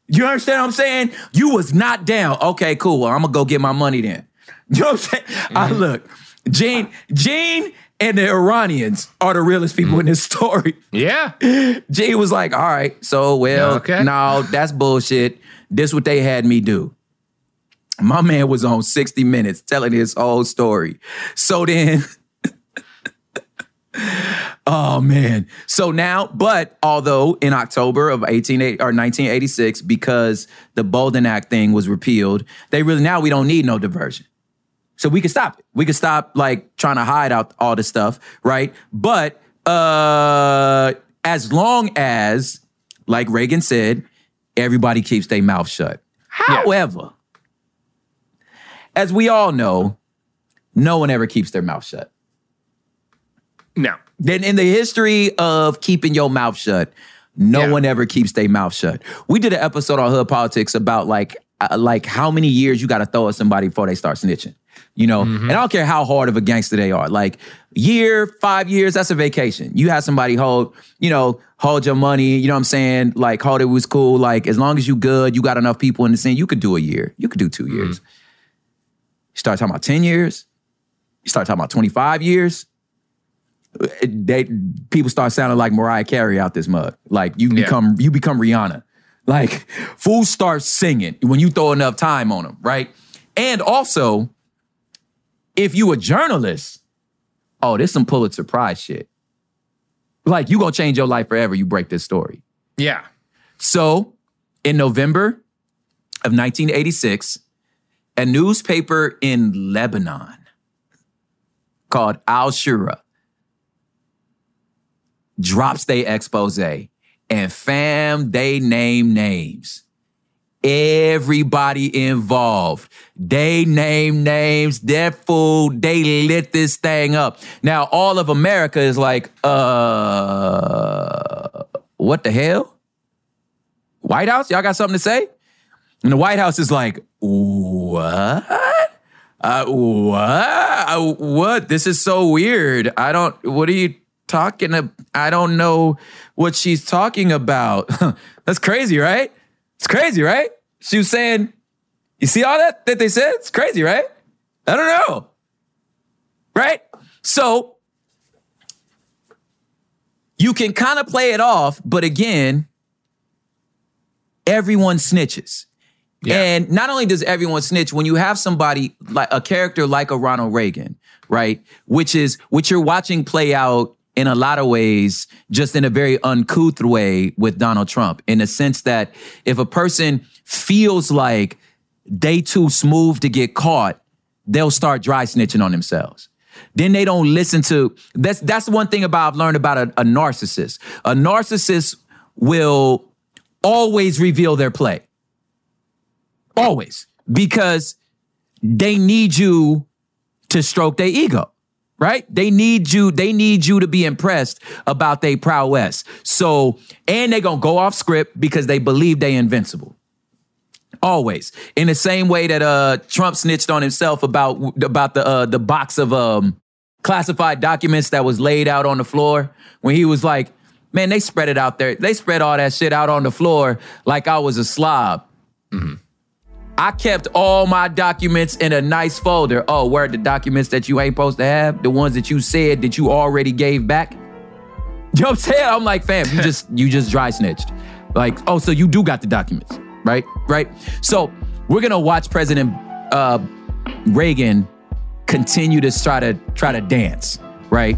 you understand what I'm saying? You was not down. Okay, cool. Well, I'm gonna go get my money then. You know what I'm saying? I Mm-hmm. look, Gene, Gene and the Iranians are the realest people in this story. yeah, Gene was like, all right, so well, Okay. no, that's bullshit. This what they had me do. My man was on 60 Minutes telling his whole story. So then, oh man. So now, but although in October of 1880 or 1986, because the Boland Act thing was repealed, they really now we don't need no diversion. So we can stop it. We can stop like trying to hide out all this stuff, right? But uh as long as, like Reagan said, everybody keeps their mouth shut. However, as we all know, no one ever keeps their mouth shut. No, Then in the history of keeping your mouth shut, no Yeah. one ever keeps their mouth shut. We did an episode on Hood Politics about like uh, like how many years you got to throw at somebody before they start snitching. You know, and I don't care how hard of a gangster they are. Like year, five years, that's a vacation. You have somebody hold, you know, hold your money. You know what I'm saying? Like hold it was cool. Like as long as you good, you got enough people in the scene. You could do a year. You could do 2 years. You start talking about ten years. You start talking about 25 years they people start sounding like Mariah Carey out this mug. Like you Yeah. become you become Rihanna. Like fools start singing when you throw enough time on them, right? And also, if you a journalist, oh, this some Pulitzer Prize shit. Like you gonna change your life forever. You break this story. yeah, So, in November of 1986, a newspaper in Lebanon called Al Shura drops their expose and fam, they name names. Everybody involved. They name names. That fool, they lit this thing up. Now, all of America is like, uh, what the hell? White House, y'all got something to say? And the White House is like, what? Uh, what? Uh, what? This is so weird. I don't, what are you talking about? I don't know what she's talking about. That's crazy, right? It's crazy, right? She was saying, you see all that that they said? It's crazy, right? I don't know. Right? So, you can kind of play it off, but again, everyone snitches. And not only does everyone snitch, when you have somebody like a character like a Ronald Reagan, right? Which is which you're watching play out in a lot of ways, just in a very uncouth way with Donald Trump, in the sense that if a person feels like they too smooth to get caught, they'll start dry snitching on themselves. Then they don't listen to that's that's one thing about I've learned about a, a narcissist. A narcissist will always reveal their play. Always. Because they need you to stroke their ego. Right? They need you, they need you to be impressed about their prowess. So, and they gonna go off script because they believe they're invincible. Always. In the same way that uh Trump snitched on himself about about the uh the box of um classified documents that was laid out on the floor when he was like, Man, they spread it out there. They spread all that shit out on the floor like I was a slob. I kept all my documents in a nice folder. Oh, where the documents that you ain't supposed to have, the ones that you said that you already gave back. You know what I'm saying? I'm like, fam, you just you just dry snitched. Like, oh, so you do got the documents, right? Right. So we're gonna watch President uh, Reagan continue to try to try to dance, right?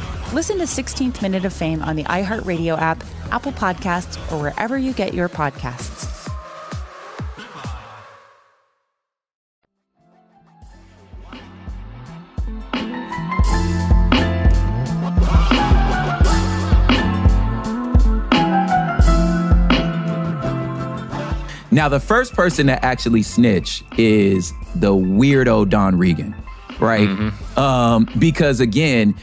Listen to 16th Minute of Fame on the iHeartRadio app, Apple Podcasts, or wherever you get your podcasts. Now, the first person to actually snitch is the weirdo Don Regan, right? Um, because again,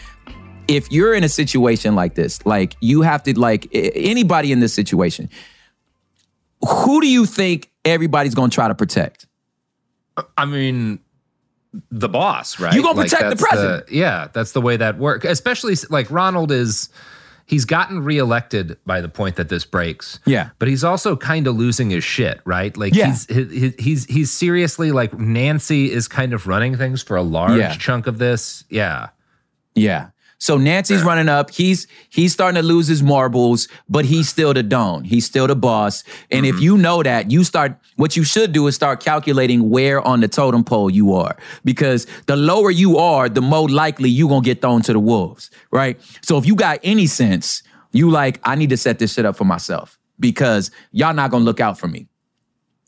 if you're in a situation like this, like you have to, like anybody in this situation, who do you think everybody's gonna try to protect? I mean, the boss, right? You're gonna protect the president. yeah, that's the way that works. Especially like Ronald is, he's gotten reelected by the point that this breaks. Yeah. but he's also kind of losing his shit, right? Like Yeah. he's he's he's he's seriously like Nancy is kind of running things for a large Yeah. chunk of this. Yeah. Yeah. So Nancy's running up. He's he's starting to lose his marbles, but he's still the don. He's still the boss. And if mm-hmm. you know that, you start what you should do is start calculating where on the totem pole you are. Because the lower you are, the more likely you're gonna get thrown to the wolves. Right? So if you got any sense, you like, I need to set this shit up for myself because y'all not gonna look out for me.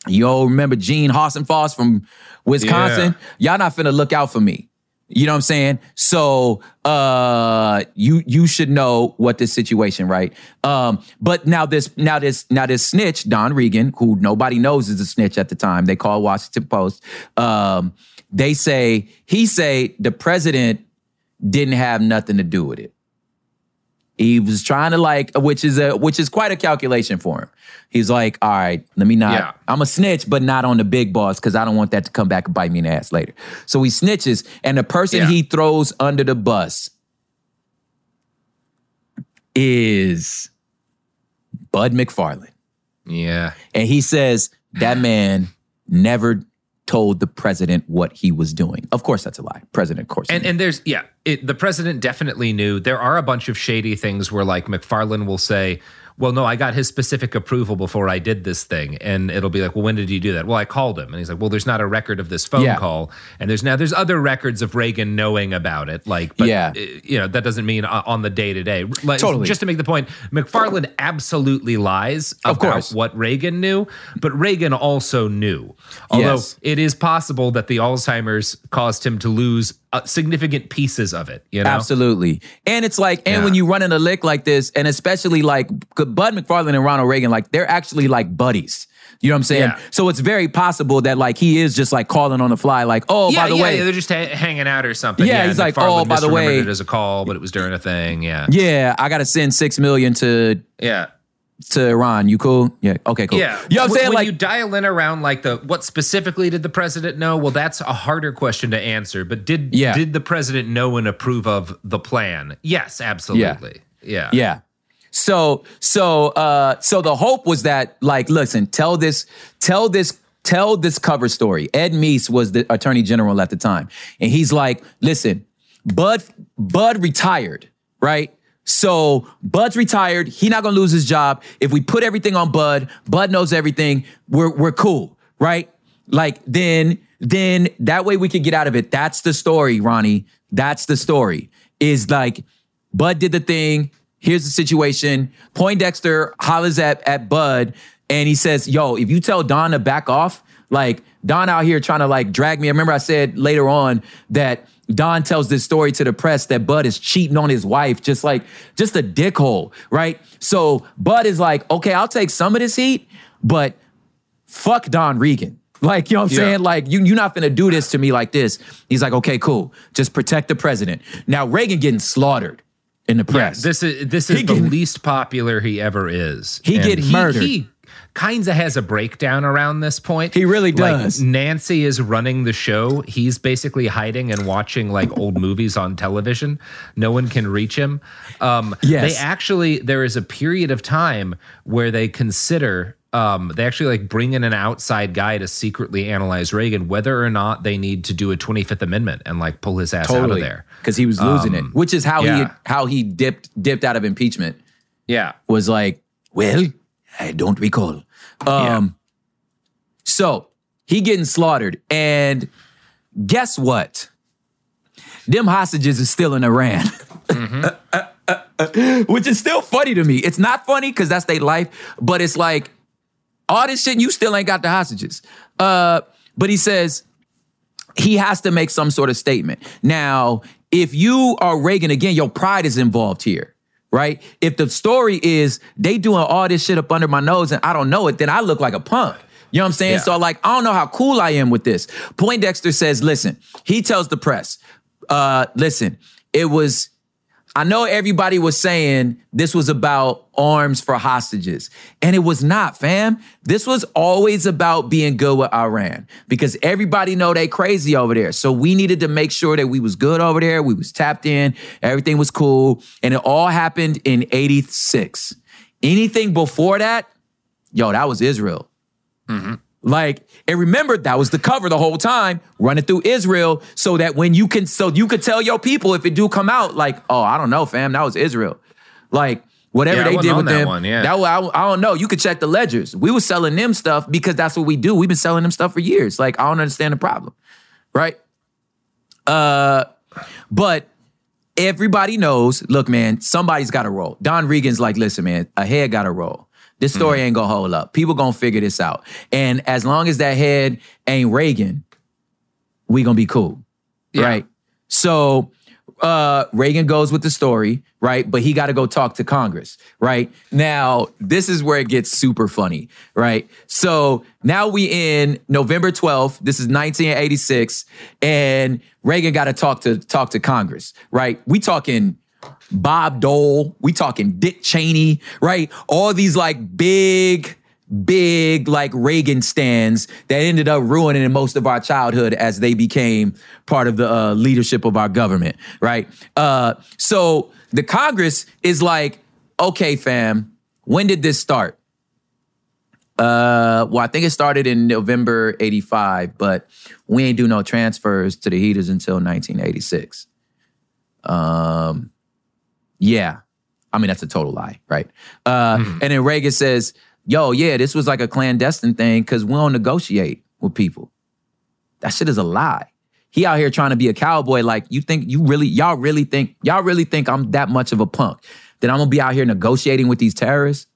Yo, remember Gene Hasenfus from Wisconsin? Y'all not finna look out for me. You know what I'm saying? So uh you you should know what this situation, right? Um, but now this now this now this snitch, Don Regan, who nobody knows is a snitch at the time, they call Washington Post. Um, they say he say the president didn't have nothing to do with it. He was trying to like, which is a which is quite a calculation for him. He's like, all right, let me not. Yeah. I'm a snitch, but not on the big boss because I don't want that to come back and bite me in the ass later. So he snitches, and the person Yeah. he throws under the bus is Bud McFarlane. Yeah. And he says that man never told the president what he was doing. Of course, that's a lie. President, of course. And and there's yeah, it, the president definitely knew. There are a bunch of shady things where like McFarlane will say, "Well, no, I got his specific approval before I did this thing," and it'll be like, "Well, when did you do that?" Well, I called him, and he's like, "Well, there's not a record of this phone Yeah. call, and there's now there's other records of Reagan knowing about it, like, but Yeah. uh, you know that doesn't mean on the day to day. Totally. Just to make the point, McFarlane absolutely lies Of about course. what Reagan knew, but Reagan also knew. Although Yes. it is possible that the Alzheimer's caused him to lose uh, significant pieces of it. You know, Absolutely. And it's like, and Yeah. when you run in a lick like this, and especially like Bud McFarlane and Ronald Reagan, like they're actually like buddies. You know what I'm saying? Yeah. So it's very possible that like he is just like calling on the fly, like, oh, yeah, by the way, yeah, they're just ha- hanging out or something. Yeah, he's like, McFarlane oh, by the way- it as a call, but it was during a thing. Yeah, yeah, I gotta send six million to yeah. To Iran. You cool? Yeah. Okay, cool. Yeah, You know what I'm saying? When Like, you dial in around like the what specifically did the president know? Well, that's a harder question to answer. But did Yeah. did the president know and approve of the plan? Yes, absolutely. Yeah, Yeah. So so uh so the hope was that like listen, tell this tell this tell this cover story. Ed Meese was the attorney general at the time. And he's like, "Listen, Bud Bud retired, right? So Bud's retired. He not to lose his job. If we put everything on Bud, Bud knows everything. We're we're cool, right? Like then then that way we could get out of it. That's the story, Ronnie. That's the story. Is like Bud did the thing. Here's the situation. Poindexter hollers at, at Bud and he says, Yo, if you tell Don to back off, like Don out here trying to like drag me. I remember I said later on that Don tells this story to the press that Bud is cheating on his wife, just like, just a dickhole, right? So Bud is like, okay, I'll take some of this heat, but fuck Don Regan. Like, you know what I'm Yeah. saying? Like, you, you're not gonna do this to me like this. He's like, okay, cool. Just protect the president. Now, Reagan getting slaughtered in the Yeah, press. this is this is He the least popular he ever is. He And get murdered. He kind of has a breakdown around this point. He really Like, does. Nancy is running the show. He's basically hiding and watching like old movies on television. No one can reach him. Um, Yes. They actually there is a period of time where they consider. Um, they actually like bring in an outside guy to secretly analyze Reagan, whether or not they need to do a 25th Amendment and like pull his ass out of there. Because he was losing it. Which is how he how he dipped dipped out of impeachment. Yeah. was like, well, I don't recall. Um, so he getting slaughtered, and guess what? Them hostages is still in Iran. Which is still funny to me. It's not funny because that's their life, but it's like all this shit, you still ain't got the hostages. Uh, but he says he has to make some sort of statement. Now, if you are Reagan again, your pride is involved here, right? If the story is they doing all this shit up under my nose and I don't know it, then I look like a punk. You know what I'm saying? Yeah. So like, I don't know how cool I am with this. Poindexter says, listen, he tells the press, uh, listen, it was I know everybody was saying this was about arms for hostages, and it was not, fam. This was always about being good with Iran because everybody know they crazy over there. So we needed to make sure that we was good over there. We was tapped in, everything was cool, and it all happened in '86. Anything before that, yo, that was Israel. Mm-hmm. Like, and remember that was the cover the whole time, running through Israel, so that when you can, so you could tell your people if it do come out, like, oh, I don't know, fam, that was Israel. Like, whatever Yeah, they did with that them, one, yeah. that I, I don't know. You could check the ledgers. We was selling them stuff because that's what we do. We've been selling them stuff for years. Like, I don't understand the problem, right? Uh, but everybody knows. Look, man, somebody's got to roll. Don Regan's like, listen, man, a head got to roll. This story Mm-hmm. ain't gonna hold up. People gonna figure this out. And as long as that head ain't Reagan, we gonna be cool, Yeah. right? So uh, Reagan goes with the story, right? But he got to go talk to Congress, right? Now, this is where it gets super funny, right? So now we in November 12th. This is 1986, and Reagan got to talk to talk to Congress, right? We talking Bob Dole, we talking Dick Cheney, right? All these like big, big like Reagan stands that ended up ruining most of our childhood as they became part of the uh, leadership of our government, right? Uh, so the Congress is like, okay, fam, when did this start? Uh, well, I think it started in November 85, but we ain't do no transfers to the Heaters until 1986. Um, yeah. I mean, that's a total lie, right? Uh, And then Reagan says, yo, yeah, this was like a clandestine thing because we don't negotiate with people. That shit is a lie. He out here trying to be a cowboy. Like, you think you really, y'all really think, y'all really think I'm that much of a punk that I'm gonna be out here negotiating with these terrorists?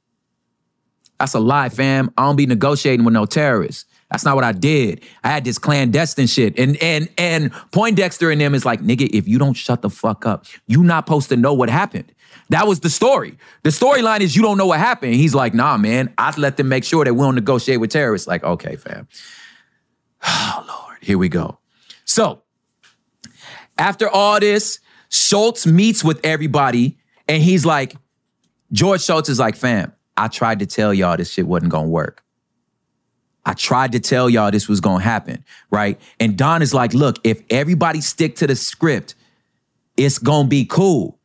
That's a lie, fam. I don't be negotiating with no terrorists. That's not what I did. I had this clandestine shit. And and and Poindexter and them is like, nigga, if you don't shut the fuck up, you not supposed to know what happened. That was the story. The storyline is you don't know what happened. He's like, nah, man, I'd let them make sure that we don't negotiate with terrorists. Like, okay, fam. Oh, Lord, here we go. So, after all this, Shultz meets with everybody and he's like, George Shultz is like, fam, I tried to tell y'all this shit wasn't gonna work. I tried to tell y'all this was gonna happen, right? And Don is like, look, if everybody stick to the script, it's gonna be cool,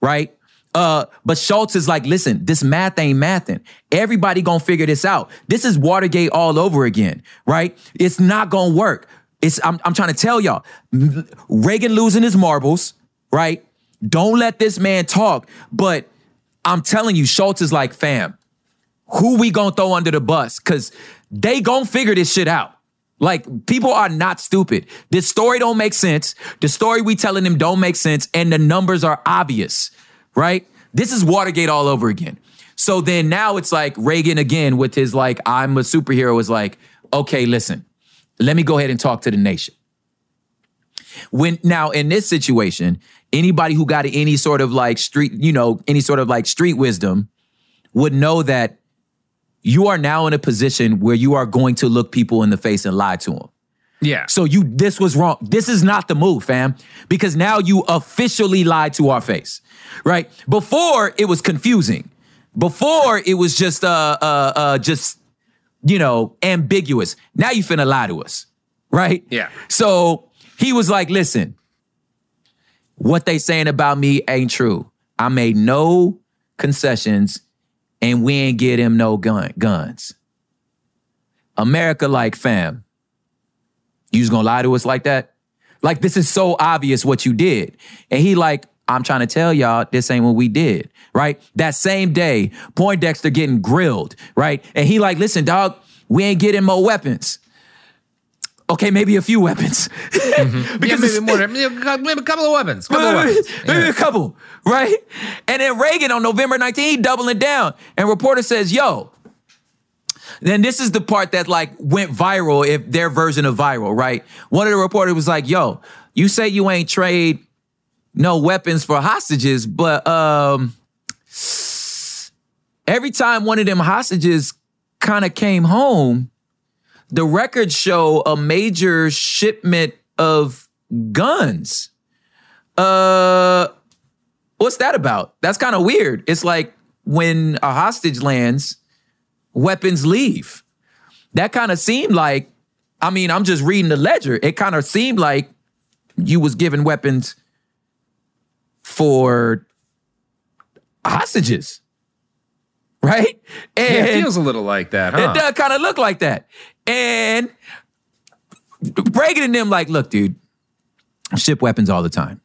right? Uh, but Shultz is like, listen, this math ain't mathing. Everybody gonna figure this out. This is Watergate all over again, right? It's not gonna work. It's I'm, I'm trying to tell y'all, Reagan losing his marbles, right? Don't let this man talk. But I'm telling you, Shultz is like, fam, who we gonna throw under the bus? Cause they gonna figure this shit out. Like people are not stupid. This story don't make sense. The story we telling them don't make sense, and the numbers are obvious, right? This is Watergate all over again. So then now it's like Reagan again with his like, I'm a superhero is like, okay, listen, let me go ahead and talk to the nation. When now in this situation, anybody who got any sort of like street, you know, any sort of like street wisdom would know that you are now in a position where you are going to look people in the face and lie to them. Yeah. So you this was wrong. This is not the move, fam. Because now you officially lied to our face. Right? Before it was confusing. Before it was just uh uh uh just you know ambiguous. Now you finna lie to us. Right? Yeah. So he was like, listen, what they saying about me ain't true. I made no concessions and we ain't get him no gun guns. America like fam. You was gonna lie to us like that? Like this is so obvious what you did. And he like, I'm trying to tell y'all this ain't what we did, right? That same day, Poindexter getting grilled, right? And he like, listen, dog, we ain't getting more weapons. Okay, maybe a few weapons. yeah, maybe more. Maybe a couple of weapons. Couple of weapons. Maybe a couple, right? And then Reagan on November 19th, he doubling down. And reporter says, yo, then this is the part that like went viral, if their version of viral, right? One of the reporters was like, yo, you say you ain't trade no weapons for hostages, but um every time one of them hostages kind of came home, the records show a major shipment of guns. Uh what's that about? That's kind of weird. It's like when a hostage lands, weapons leave. That kind of seemed like, I mean, I'm just reading the ledger. It kind of seemed like you was giving weapons for hostages. Right? Yeah, And it feels a little like that, huh? it does kind of look like that. And Reagan and them like, look, dude, ship weapons all the time.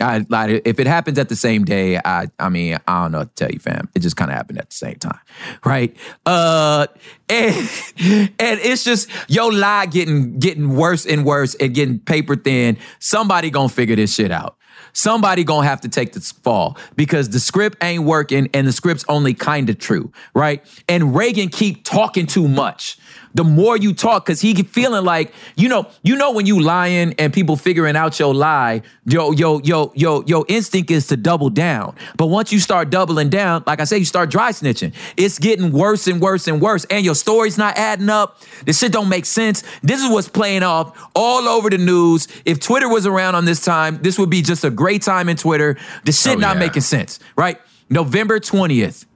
I, like, if it happens at the same day, I, I mean, I don't know what to tell you, fam. It just kind of happened at the same time, right? Uh, and and it's just your lie getting getting worse and worse and getting paper thin. Somebody gonna figure this shit out. Somebody gonna have to take this fall because the script ain't working and the script's only kind of true, right? And Reagan keep talking too much. The more you talk, because he feeling like, you know, you know when you lying and people figuring out your lie, yo, yo, yo, yo, your instinct is to double down. But once you start doubling down, like I say, you start dry snitching. It's getting worse and worse and worse. And your story's not adding up. This shit don't make sense. This is what's playing off all over the news. If Twitter was around on this time, this would be just a great time in Twitter. The shit Oh, not yeah. making sense, right? November 20th.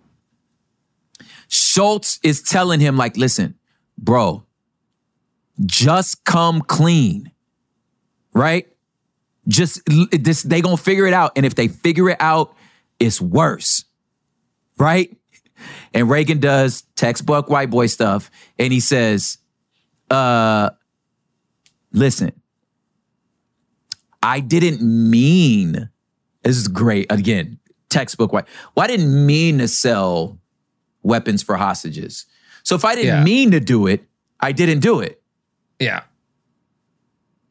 Shultz is telling him, like, listen, bro, just come clean, right? Just this, they gonna figure it out. And if they figure it out, it's worse, right? And Reagan does textbook white boy stuff. And he says, uh, listen, I didn't mean, this is great. Again, textbook white. Well, I didn't mean to sell weapons for hostages. So if I didn't Yeah. mean to do it, I didn't do it. Yeah.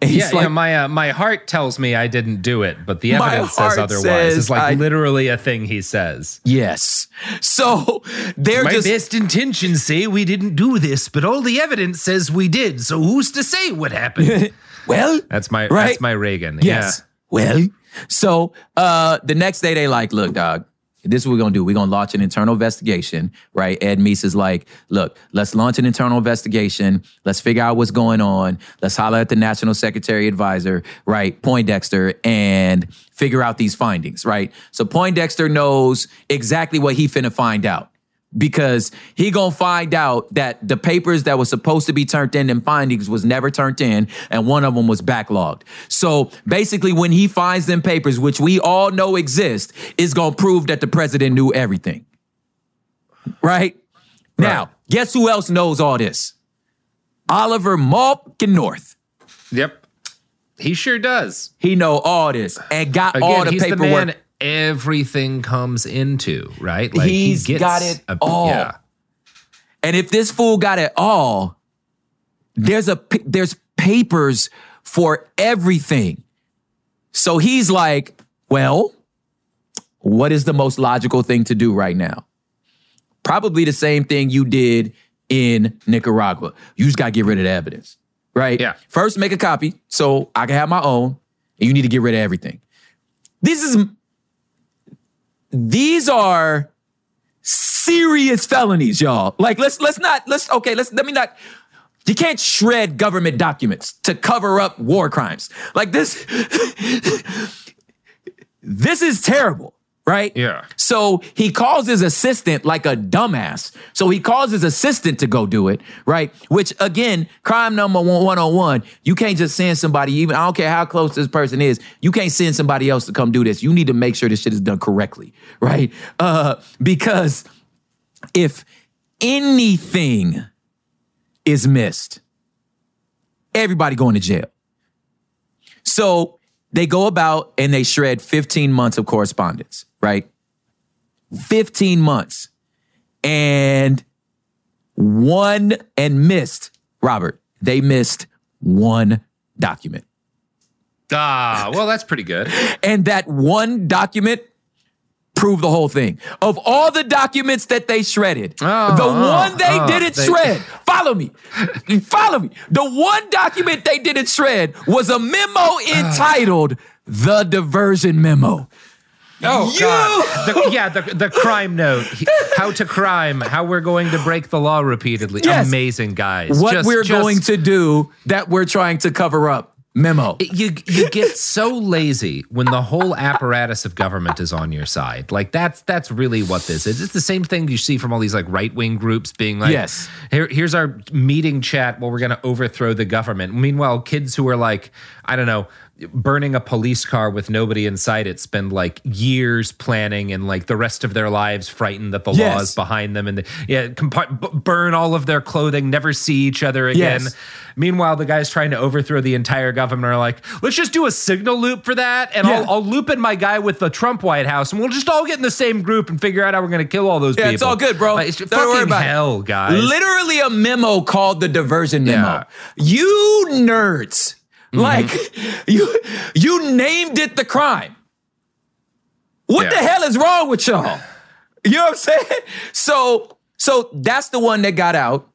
Yeah, like, yeah, my uh, my heart tells me I didn't do it, but the evidence says otherwise. says it's like I- literally a thing he says. yes. So they're My just best intentions say we didn't do this, but all the evidence says we did. So who's to say what happened? well, that's my Right? that's my Reagan. Yes. Well, so uh the next day they like, look, dog, this is what we're gonna do. We're gonna launch an internal investigation, right? Ed Meese is like, look, let's launch an internal investigation. Let's figure out what's going on. Let's holler at the National Secretary Advisor, right? Poindexter, and figure out these findings, right? So Poindexter knows exactly what he finna find out because he gonna find out that the papers that was supposed to be turned in and findings was never turned in and one of them was backlogged. So basically when he finds them papers which we all know exist is gonna prove that the president knew everything. Right, now guess who else knows all this? Oliver malkin north Yep. He sure does. he know all this and got Again, all the paperwork the everything comes into, right? like He's got it a, all. Yeah. And if this fool got it all, there's a there's papers for everything. So he's like, well, what is the most logical thing to do right now? Probably the same thing you did in Nicaragua. You just got to get rid of the evidence, right? Yeah. First, make a copy so I can have my own, and you need to get rid of everything. This is these are serious felonies, y'all. Like let's let's not let's okay, let's let me not you can't shred government documents to cover up war crimes. Like this this is terrible, right? Yeah. So he calls his assistant like a dumbass. So he calls his assistant to go do it, right? Which again, crime number one, 101, you can't just send somebody, even I don't care how close this person is, you can't send somebody else to come do this. You need to make sure this shit is done correctly, right? Uh, because if anything is missed, everybody going to jail. So they go about and they shred 15 months of correspondence, right? 15 months. And one and missed, Robert, they missed one document. Ah, well, that's pretty good. And that one document proved the whole thing. Of all the documents that they shredded, Oh, the oh, one they oh, didn't they- shred, follow me, follow me. The one document they didn't shred was a memo ah. entitled The Diversion Memo. Oh You- God! The, yeah, the the crime note, how to crime, how we're going to break the law repeatedly. Yes. Amazing, guys. What Just- we're just- going to do that we're trying to cover up. Memo. You you get so lazy when the whole apparatus of government is on your side. Like that's that's really what this is. It's the same thing you see from all these like right wing groups being like, Yes. here, here's our meeting chat where we're going to overthrow the government. Meanwhile, kids who are like, I don't know, burning a police car with nobody inside it spend like years planning and like the rest of their lives frightened that the law is behind them and the, yeah, compa- burn all of their clothing, never see each other again. Yes. Meanwhile, the guys trying to overthrow the entire government are like, let's just do a signal loop for that, and Yeah. I'll, I'll loop in my guy with the Trump White House, and we'll just all get in the same group and figure out how we're going to kill all those Yeah, people. it's all good, bro. Like, it's Don't worry fucking it. hell, guys. Literally a memo called the diversion memo. Yeah. You nerds. Mm-hmm. Like you you named it the crime. What the hell is wrong with y'all? You know what I'm saying? So so that's the one that got out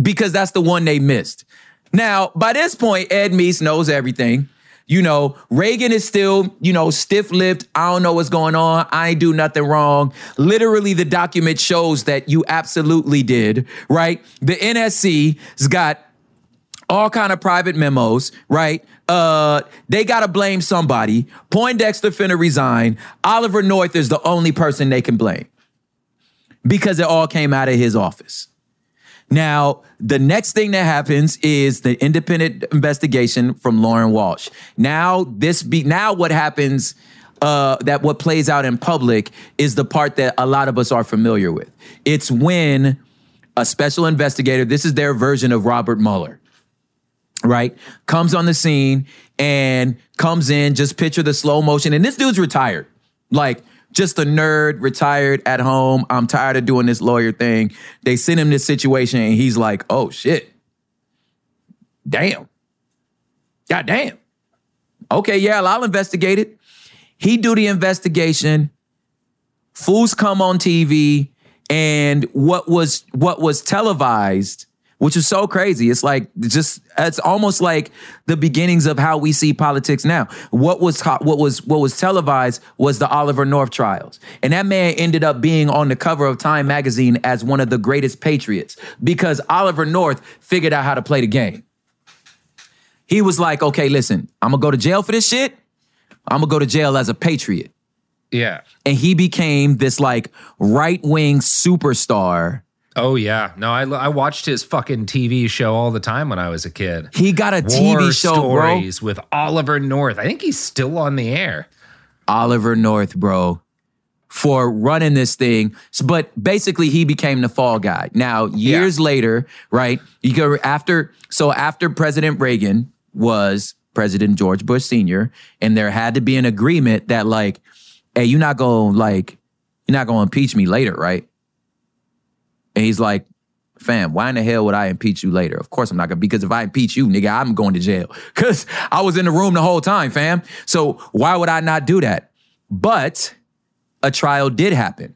because that's the one they missed. Now, by this point, Ed Meese knows everything. You know, Reagan is still, you know, stiff lipped. I don't know what's going on. I ain't do nothing wrong. Literally, the document shows that you absolutely did, right? The NSC's got all kind of private memos, right? Uh, they gotta blame somebody. Poindexter finna resign. Oliver North is the only person they can blame because it all came out of his office. Now, the next thing that happens is the independent investigation from Lawrence Walsh. Now, this be now what happens uh, that what plays out in public is the part that a lot of us are familiar with. It's when a special investigator, this is their version of Robert Mueller, right? Comes on the scene and comes in, just picture the slow motion. And this dude's retired. Like, just a nerd, retired at home. I'm tired of doing this lawyer thing. They send him this situation and he's like, oh shit. Damn. God damn. Okay, yeah, I'll investigate it. He do the investigation. Fools come on TV, and what was what was televised, which is so crazy. It's like just it's almost like the beginnings of how we see politics now. What was what was what was televised was the Oliver North trials, and that man ended up being on the cover of Time magazine as one of the greatest patriots because Oliver North figured out how to play the game. He was like, okay, listen, I'm gonna go to jail for this shit. I'm gonna go to jail as a patriot. Yeah. And he became this like right wing superstar. Oh yeah. No, I I watched his fucking TV show all the time when I was a kid. He got a War TV show, bro. with Oliver North. I think he's still on the air. Oliver North, bro, for running this thing. But basically, he became the fall guy. Now, years later, right? You go after. So after President Reagan was President George Bush Sr., and there had to be an agreement that, like, hey, you're not gonna like, you're not gonna impeach me later, right? And he's like, fam, why in the hell would I impeach you later? Of course I'm not gonna, because if I impeach you, nigga, I'm going to jail. Cause I was in the room the whole time, fam. So why would I not do that? But a trial did happen.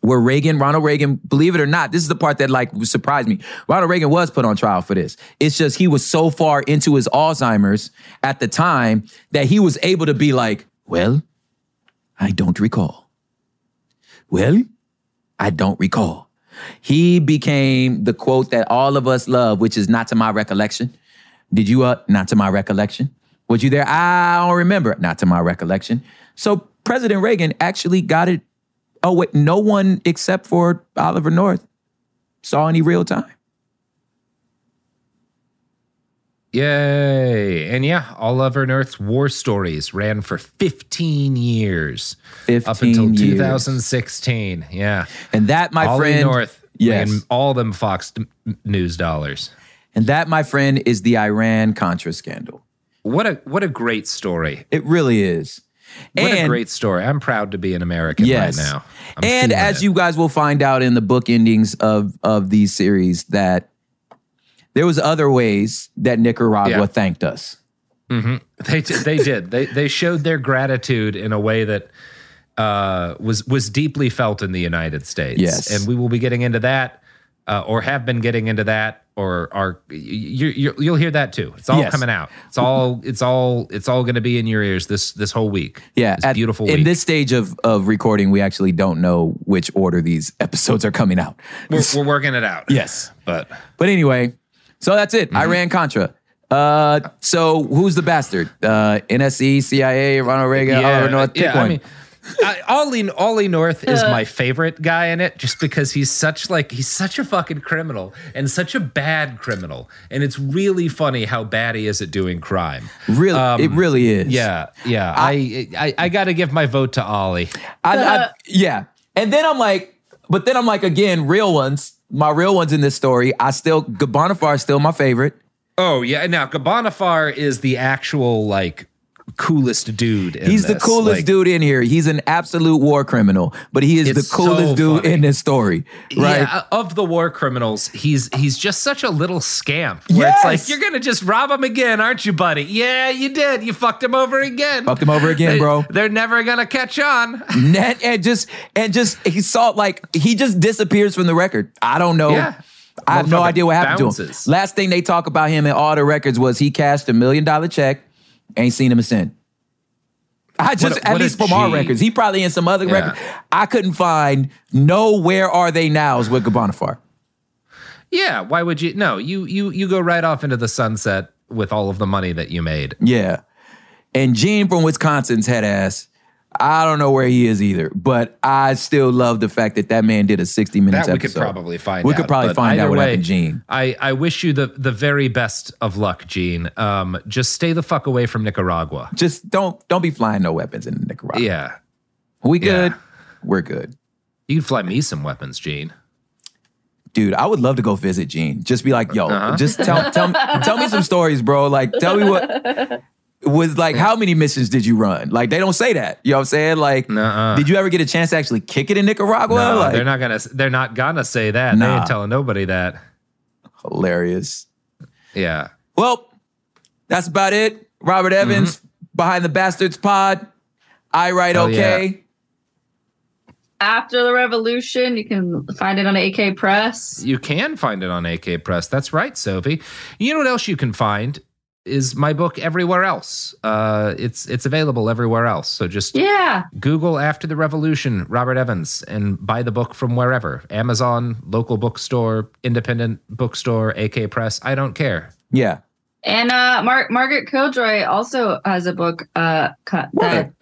Where Reagan, Ronald Reagan, believe it or not, this is the part that like surprised me. Ronald Reagan was put on trial for this. It's just he was so far into his Alzheimer's at the time that he was able to be like, well, I don't recall. Well, I don't recall. He became the quote that all of us love, which is not to my recollection. Did you uh not to my recollection? Was you there? I don't remember. Not to my recollection. So President Reagan actually got it. Oh, wait, no one except for Oliver North saw any real time. Yay. And yeah, all Oliver North's war stories ran for 15 years. 15 up until years. 2016. Yeah. And that, my Ollie friend, North yes. ran all them Fox News dollars. and that, my friend, is the Iran Contra scandal. What a what a great story. It really is. What a great story. I'm proud to be an American Yes. right now. I'm and as it. you guys will find out in the book endings of of these series, that there was other ways that Nicaragua Yeah. thanked us. They did- they did. They they showed their gratitude in a way that uh, was was deeply felt in the United States. Yes. and we will be getting into that, uh, or have been getting into that, or are you, you you'll hear that too. It's all Yes. coming out. It's all it's all it's all going to be in your ears this this whole week. Yeah, at- beautiful In this stage of of recording, we actually don't know which order these episodes are coming out. we're, we're working it out. yes, but but anyway, so that's it. Iran Contra. Uh, so who's the bastard? Uh, NSC, CIA, Ronald Reagan, Oliver North. Pick yeah, one. I mean, I, Ollie Ollie North is my favorite guy in it, just because he's such like he's such a fucking criminal and such a bad criminal, and it's really funny how bad he is at doing crime. really, it um, really is. Yeah, yeah. I I, I got to give my vote to Ollie. I, I, yeah. And then I'm like, but then I'm like, again, real ones. My real ones in this story. I still Ghorbanifar is still my favorite. Oh yeah. And now Ghorbanifar is the actual like coolest dude. in He's the coolest Like, dude in here. He's an absolute war criminal, but he is the coolest so dude in this story. Right? Yeah, of the war criminals, he's he's just such a little scamp. Where it's like you're gonna just rob him again, aren't you, buddy? Yeah, you did. You fucked him over again. Fucked him over again, They- bro. They're never gonna catch on. Net and just and just he saw like he just disappears from the record. I don't know. Yeah. I have no idea what happened to him. Last thing they talk about him in all the records was he cashed a million dollar check, ain't seen him since. I just a- at what least from our records. He probably in some other Yeah. record. I couldn't find no where are they nows with Ghorbanifar. Yeah, why would you? No, you you you go right off into the sunset with all of the money that you made. Yeah. And Gene from Wisconsin's head ass. I don't know where he is either, but I still love the fact that that man did a 60 minutes That we could episode. probably find We out. could probably find out what way, happened, Gene. I, I wish you the, the very best of luck, Gene. Um, just stay the fuck away from Nicaragua. Just don't don't be flying no weapons in Nicaragua. Yeah. We Yeah. good? We're good. You can fly me some weapons, Gene. Dude, I would love to go visit Gene. Just be like, yo, Uh-huh. just tell tell tell me some stories, bro. Like, tell me what was like how many missions did you run? Like they don't say that. You know what I'm saying? Like, Nuh-uh. did you ever get a chance to actually kick it in Nicaragua? No, like, they're not gonna. They're not gonna say that. Nah. They ain't telling nobody that. hilarious. Yeah. Well, that's about it. Robert mm-hmm. Evans behind the Bastards Pod. I write Oh, okay. After the revolution, you can find it on AK Press. You can find it on AK Press. That's right, Sophie. You know what else you can find is my book everywhere else. Uh, it's it's available everywhere else. So just Yeah. Google After the Revolution, Robert Evans, and buy the book from wherever Amazon, local bookstore, independent bookstore, AK Press. I don't care. Yeah. And uh, Mar- Margaret Killjoy also has a book uh, cut that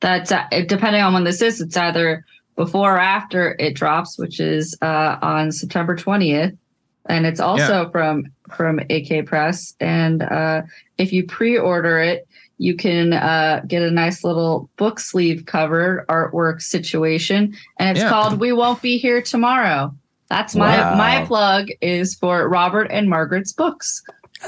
that's uh, depending on when this is, it's either before or after it drops, which is uh, on September twentieth, and it's also from from AK Press. And uh, if you pre-order it, you can uh, get a nice little book sleeve cover artwork situation, and it's Yeah. called "We Won't Be Here Tomorrow." That's my Wow. my plug is for Robert and Margaret's books.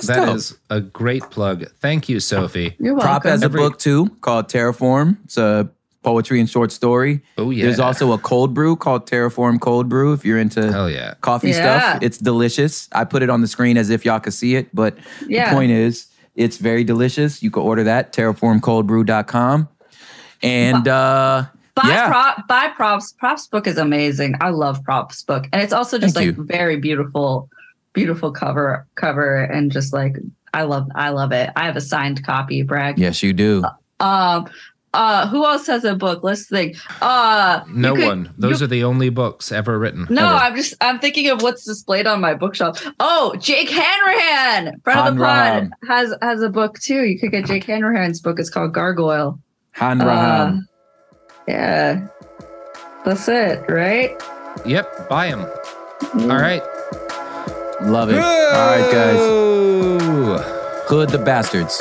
That's dope. a great plug. Thank you, Sophie. You're welcome. Prop welcome. has a Every- book too called Terraform. It's a poetry and short story. Oh yeah. There's also a cold brew called Terraform Cold Brew. If you're into Hell yeah. coffee Yeah. stuff, it's delicious. I put it on the screen as if y'all could see it, but Yeah. the point is, it's very delicious. You can order that terraformcoldbrew.com. And uh, Buy yeah, prop buy props. Props book is amazing. I love props book. And it's also just Thank like very beautiful, beautiful cover cover and just like I love I love it. I have a signed copy, brag. yes, you do. Um uh who else has a book? Let's think. Uh No could- one. Those you- are the only books ever written. no, ever. I'm just I'm thinking of what's displayed on my bookshelf. Oh, Jake Hanrahan, friend of the pod, has has a book too. You could get Jake Hanrahan's book. It's called Gargoyle. hanrahan Uh, yeah, that's it, right? Yep. Buy them. All right. Love it. All right, guys. guys. Hood the Bastards.